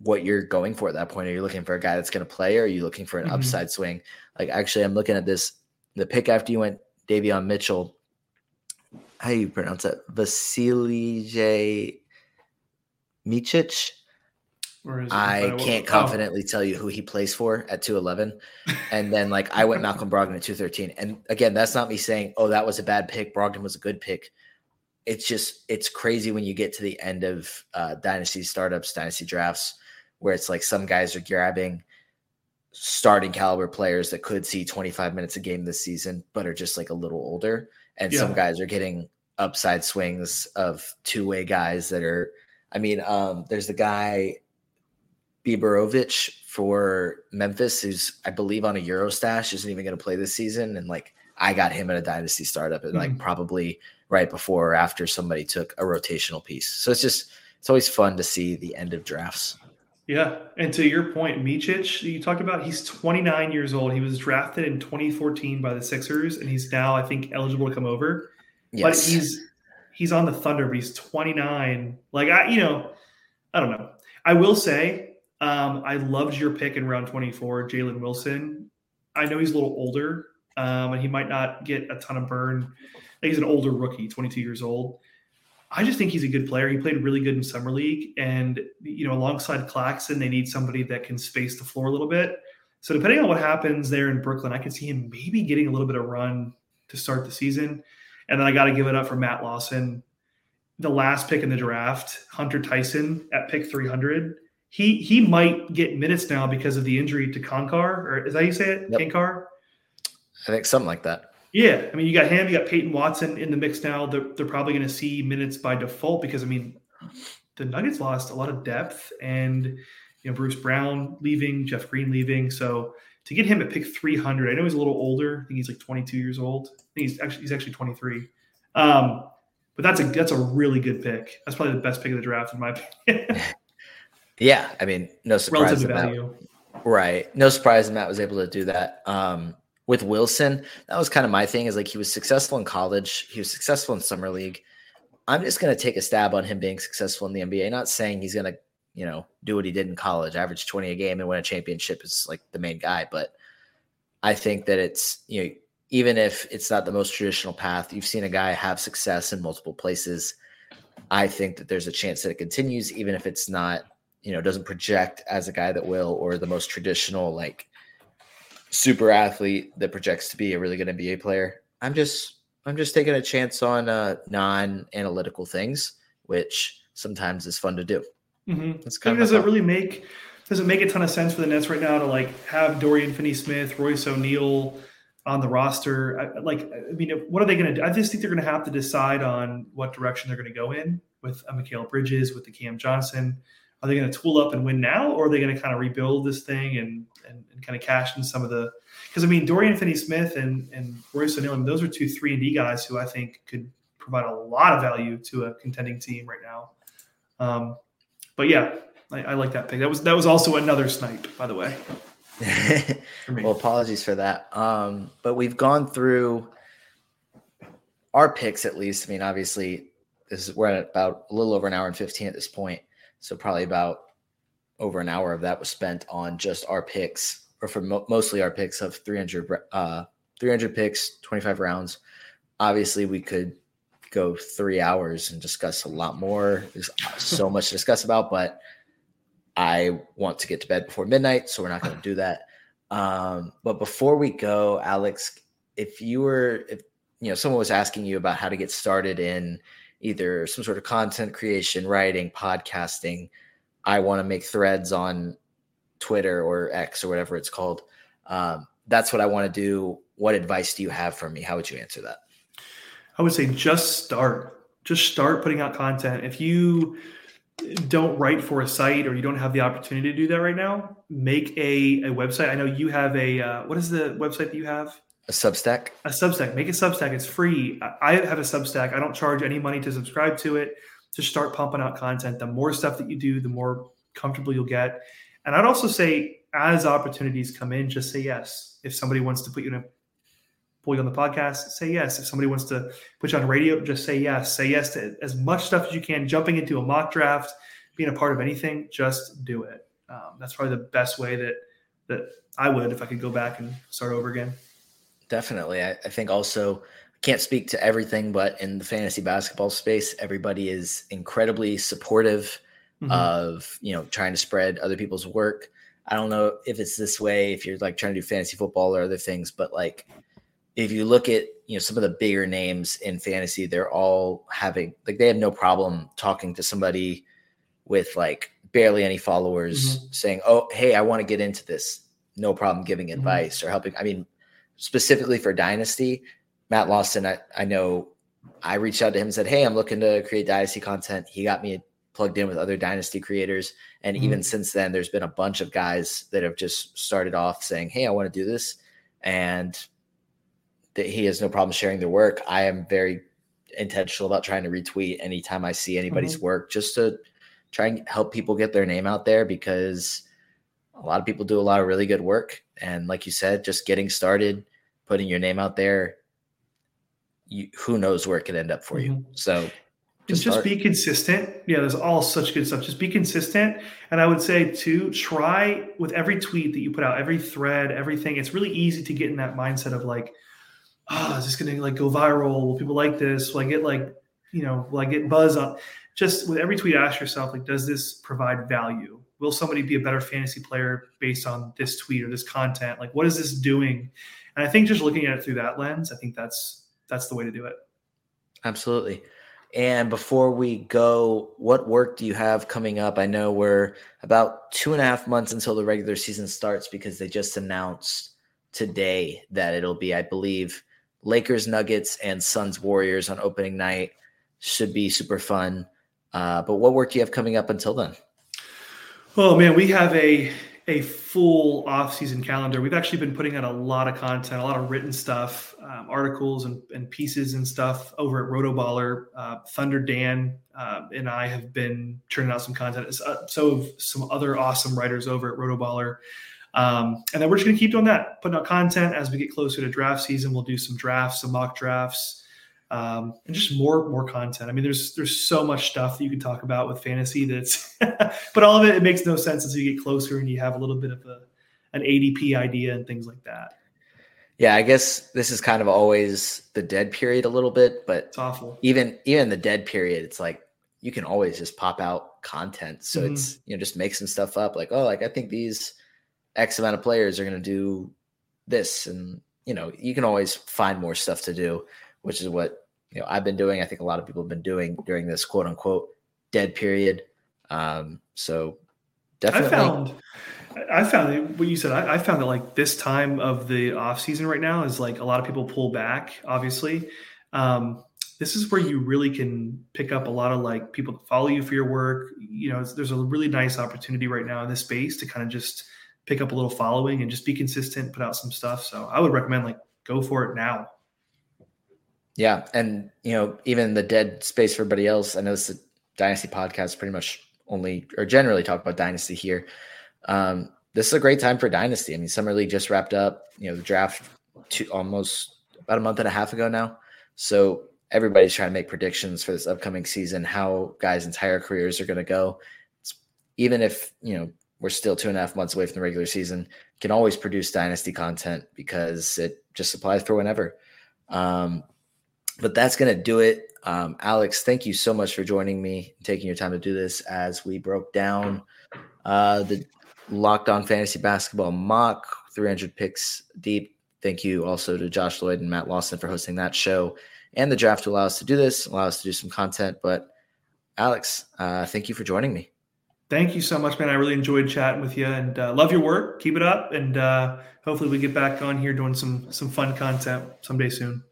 what you're going for at that point. Are you looking for a guy that's going to play, or are you looking for an mm-hmm. upside swing? Like, actually, I'm looking at this. The pick after you went Davion Mitchell. How do you pronounce that? Vasilije Micic. I can't confidently oh. tell you who he plays for at 211. And then like I went Malcolm Brogdon at 213. And again, that's not me saying, oh, that was a bad pick. Brogdon was a good pick. It's just it's crazy when you get to the end of uh, dynasty startups, dynasty drafts, where it's like some guys are grabbing starting caliber players that could see 25 minutes a game this season, but are just like a little older. And yeah. some guys are getting upside swings of two way guys that are, I mean, um, there's the guy Bjelipovic for Memphis, who's I believe on a Euro stash, isn't even going to play this season. And like I got him at a dynasty startup and mm-hmm. like probably right before or after somebody took a rotational piece. So it's just it's always fun to see the end of drafts. Yeah, and to your point, Micic, you talked about, he's 29 years old. He was drafted in 2014 by the Sixers, and he's now, I think, eligible to come over. Yes. But he's he's on the Thunder, but he's 29. Like I, you know, I don't know. I will say, um, I loved your pick in round 24, Jalen Wilson. I know he's a little older, um, and he might not get a ton of burn. He's an older rookie, 22 years old. I just think he's a good player. He played really good in summer league, and you know, alongside Claxton, they need somebody that can space the floor a little bit. So depending on what happens there in Brooklyn, I could see him maybe getting a little bit of run to start the season. And then I got to give it up for Matt Lawson, the last pick in the draft, Hunter Tyson at pick 300. He he might get minutes now because of the injury to Konkar, or is that how you say it? Yep. Kankar? I think something like that. Yeah, I mean, you got him, you got Peyton Watson in the mix now. They're, they're probably going to see minutes by default because I mean, the Nuggets lost a lot of depth, and you know Bruce Brown leaving, Jeff Green leaving. So to get him at pick 300, I know he's a little older. I think he's like 22 years old. I think he's actually he's actually 23. Um, but that's a that's a really good pick. That's probably the best pick of the draft in my opinion. yeah, I mean, no surprise. Relative value. Right, no surprise that Matt was able to do that. Um, with Wilson, that was kind of my thing. Is like he was successful in college, he was successful in summer league. I'm just going to take a stab on him being successful in the NBA. Not saying he's going to, you know, do what he did in college, average 20 a game and win a championship is like the main guy. But I think that it's, you know, even if it's not the most traditional path, you've seen a guy have success in multiple places. I think that there's a chance that it continues, even if it's not, you know, doesn't project as a guy that will or the most traditional, like super athlete that projects to be a really good NBA player. I'm just I'm just taking a chance on uh, non-analytical things, which sometimes is fun to do. Mm-hmm. That's kind of does it really make does it make a ton of sense for the Nets right now to like have Dorian Finney-Smith, Royce O'Neale on the roster? I, like, I mean, what are they going to do? I just think they're going to have to decide on what direction they're going to go in with uh, Mikal Bridges, with the Cam Johnson. Are they going to tool up and win now, or are they going to kind of rebuild this thing and and, and kind of cash in some of the because I mean Dorian Finney-Smith and and Royce O'Neale, I mean, those are two three and D guys who I think could provide a lot of value to a contending team right now. Um, but yeah, I, I, like that pick. That was that was also another snipe, by the way. well, apologies for that. Um, but we've gone through our picks at least. I mean, obviously, this is we're at about a little over an hour and fifteen at this point, so probably about over an hour of that was spent on just our picks, or for mo- mostly our picks of 300, uh, 300 picks, 25 rounds. Obviously, we could go three hours and discuss a lot more. There's so much to discuss about, but I want to get to bed before midnight, so we're not going to do that. Um, but before we go, Alex, if you were, if you know, someone was asking you about how to get started in either some sort of content creation, writing, podcasting, I want to make threads on Twitter or X or whatever it's called. Um, that's what I want to do. What advice do you have for me? How would you answer that? I would say just start. Just start putting out content. If you don't write for a site or you don't have the opportunity to do that right now, make a, a website. I know you have a uh, what is the website that you have? A Substack. A Substack. Make a Substack. It's free. I have a Substack. I don't charge any money to subscribe to it. Just start pumping out content. The more stuff that you do, the more comfortable you'll get. And I'd also say, as opportunities come in, just say yes. If somebody wants to put you in a pull you on the podcast, say yes. If somebody wants to put you on radio, just say yes. Say yes to as much stuff as you can. Jumping into a mock draft, being a part of anything, just do it. Um, that's probably the best way that that I would if I could go back and start over again. Definitely. I, I think also can't speak to everything, but in the fantasy basketball space, everybody is incredibly supportive mm-hmm. of, you know, trying to spread other people's work. I don't know if it's this way, if you're like trying to do fantasy football or other things, but like if you look at you know some of the bigger names in fantasy, they're all having like they have no problem talking to somebody with like barely any followers, mm-hmm. saying, "Oh, hey, I want to get into this." No problem giving mm-hmm. advice or helping. I mean, specifically for Dynasty, Matt Lawson, I, I know I reached out to him and said, Hey, I'm looking to create Dynasty content. He got me plugged in with other Dynasty creators. And mm-hmm. even since then, there's been a bunch of guys that have just started off saying, Hey, I want to do this. And that he has no problem sharing their work. I am very intentional about trying to retweet anytime I see anybody's mm-hmm. work just to try and help people get their name out there because a lot of people do a lot of really good work. And like you said, just getting started, putting your name out there, you, who knows where it could end up for mm-hmm. you. So just, just be consistent. Yeah, there's all such good stuff. Just be consistent. And I would say too, try with every tweet that you put out, every thread, everything. It's really easy to get in that mindset of like, oh, is this going to like go viral? Will people like this? Will I get like, you know, will I get buzz on? Just with every tweet, ask yourself, like, does this provide value? Will somebody be a better fantasy player based on this tweet or this content? Like, what is this doing? And I think just looking at it through that lens, I think that's that's the way to do it. Absolutely. And before we go, what work do you have coming up? I know we're about two and a half months until the regular season starts because they just announced today that it'll be, I believe, Lakers, Nuggets, and Suns, Warriors on opening night. Should be super fun. Uh, but what work do you have coming up until then? Oh man, we have a a full off-season calendar. We've actually been putting out a lot of content, a lot of written stuff, um, articles and, and, pieces and stuff over at Rotoballer. Uh, Thunder Dan uh, and I have been churning out some content. Uh, so have some other awesome writers over at Rotoballer. Um, and then we're just going to keep doing that, putting out content as we get closer to draft season. We'll do some drafts, some mock drafts, um, and just more more content. I mean, there's there's so much stuff that you can talk about with fantasy that's, but all of it it makes no sense until you get closer and you have a little bit of a an ADP idea and things like that. Yeah, I guess this is kind of always the dead period a little bit, but it's awful. Even even the dead period, it's like you can always just pop out content. So mm-hmm. it's you know just make some stuff up like oh like I think these X amount of players are going to do this. And, you know, you can always find more stuff to do, which is what, you know, I've been doing. I think a lot of people have been doing during this quote unquote dead period. Um, so definitely. I found, I found what you said. I, I found that like this time of the off season right now is like a lot of people pull back, obviously. Um, this is where you really can pick up a lot of like people that follow you for your work. You know, there's a really nice opportunity right now in this space to kind of just pick up a little following and just be consistent, put out some stuff. So I would recommend like go for it now. Yeah, and you know, even the dead space for everybody else. I know this is Dynasty podcast pretty much only or generally talk about Dynasty here. Um, this is a great time for Dynasty. I mean, Summer League just wrapped up. You know, the draft two, almost about a month and a half ago now. So everybody's trying to make predictions for this upcoming season, how guys' entire careers are going to go. It's, even if you know we're still two and a half months away from the regular season, can always produce dynasty content because it just applies for whenever. Um, but that's going to do it. Um, Alex, thank you so much for joining me, taking your time to do this as we broke down uh, the Locked On Fantasy Basketball mock 300 picks deep. Thank you also to Josh Lloyd and Matt Lawson for hosting that show and the draft to allow us to do this, allow us to do some content. But Alex, uh, thank you for joining me. Thank you so much, man. I really enjoyed chatting with you and uh, love your work. Keep it up, and uh, hopefully we get back on here doing some some fun content someday soon.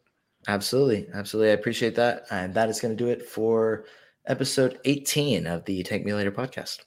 Absolutely, absolutely. I appreciate that, and that is going to do it for episode 18 of the Tank Me Later podcast.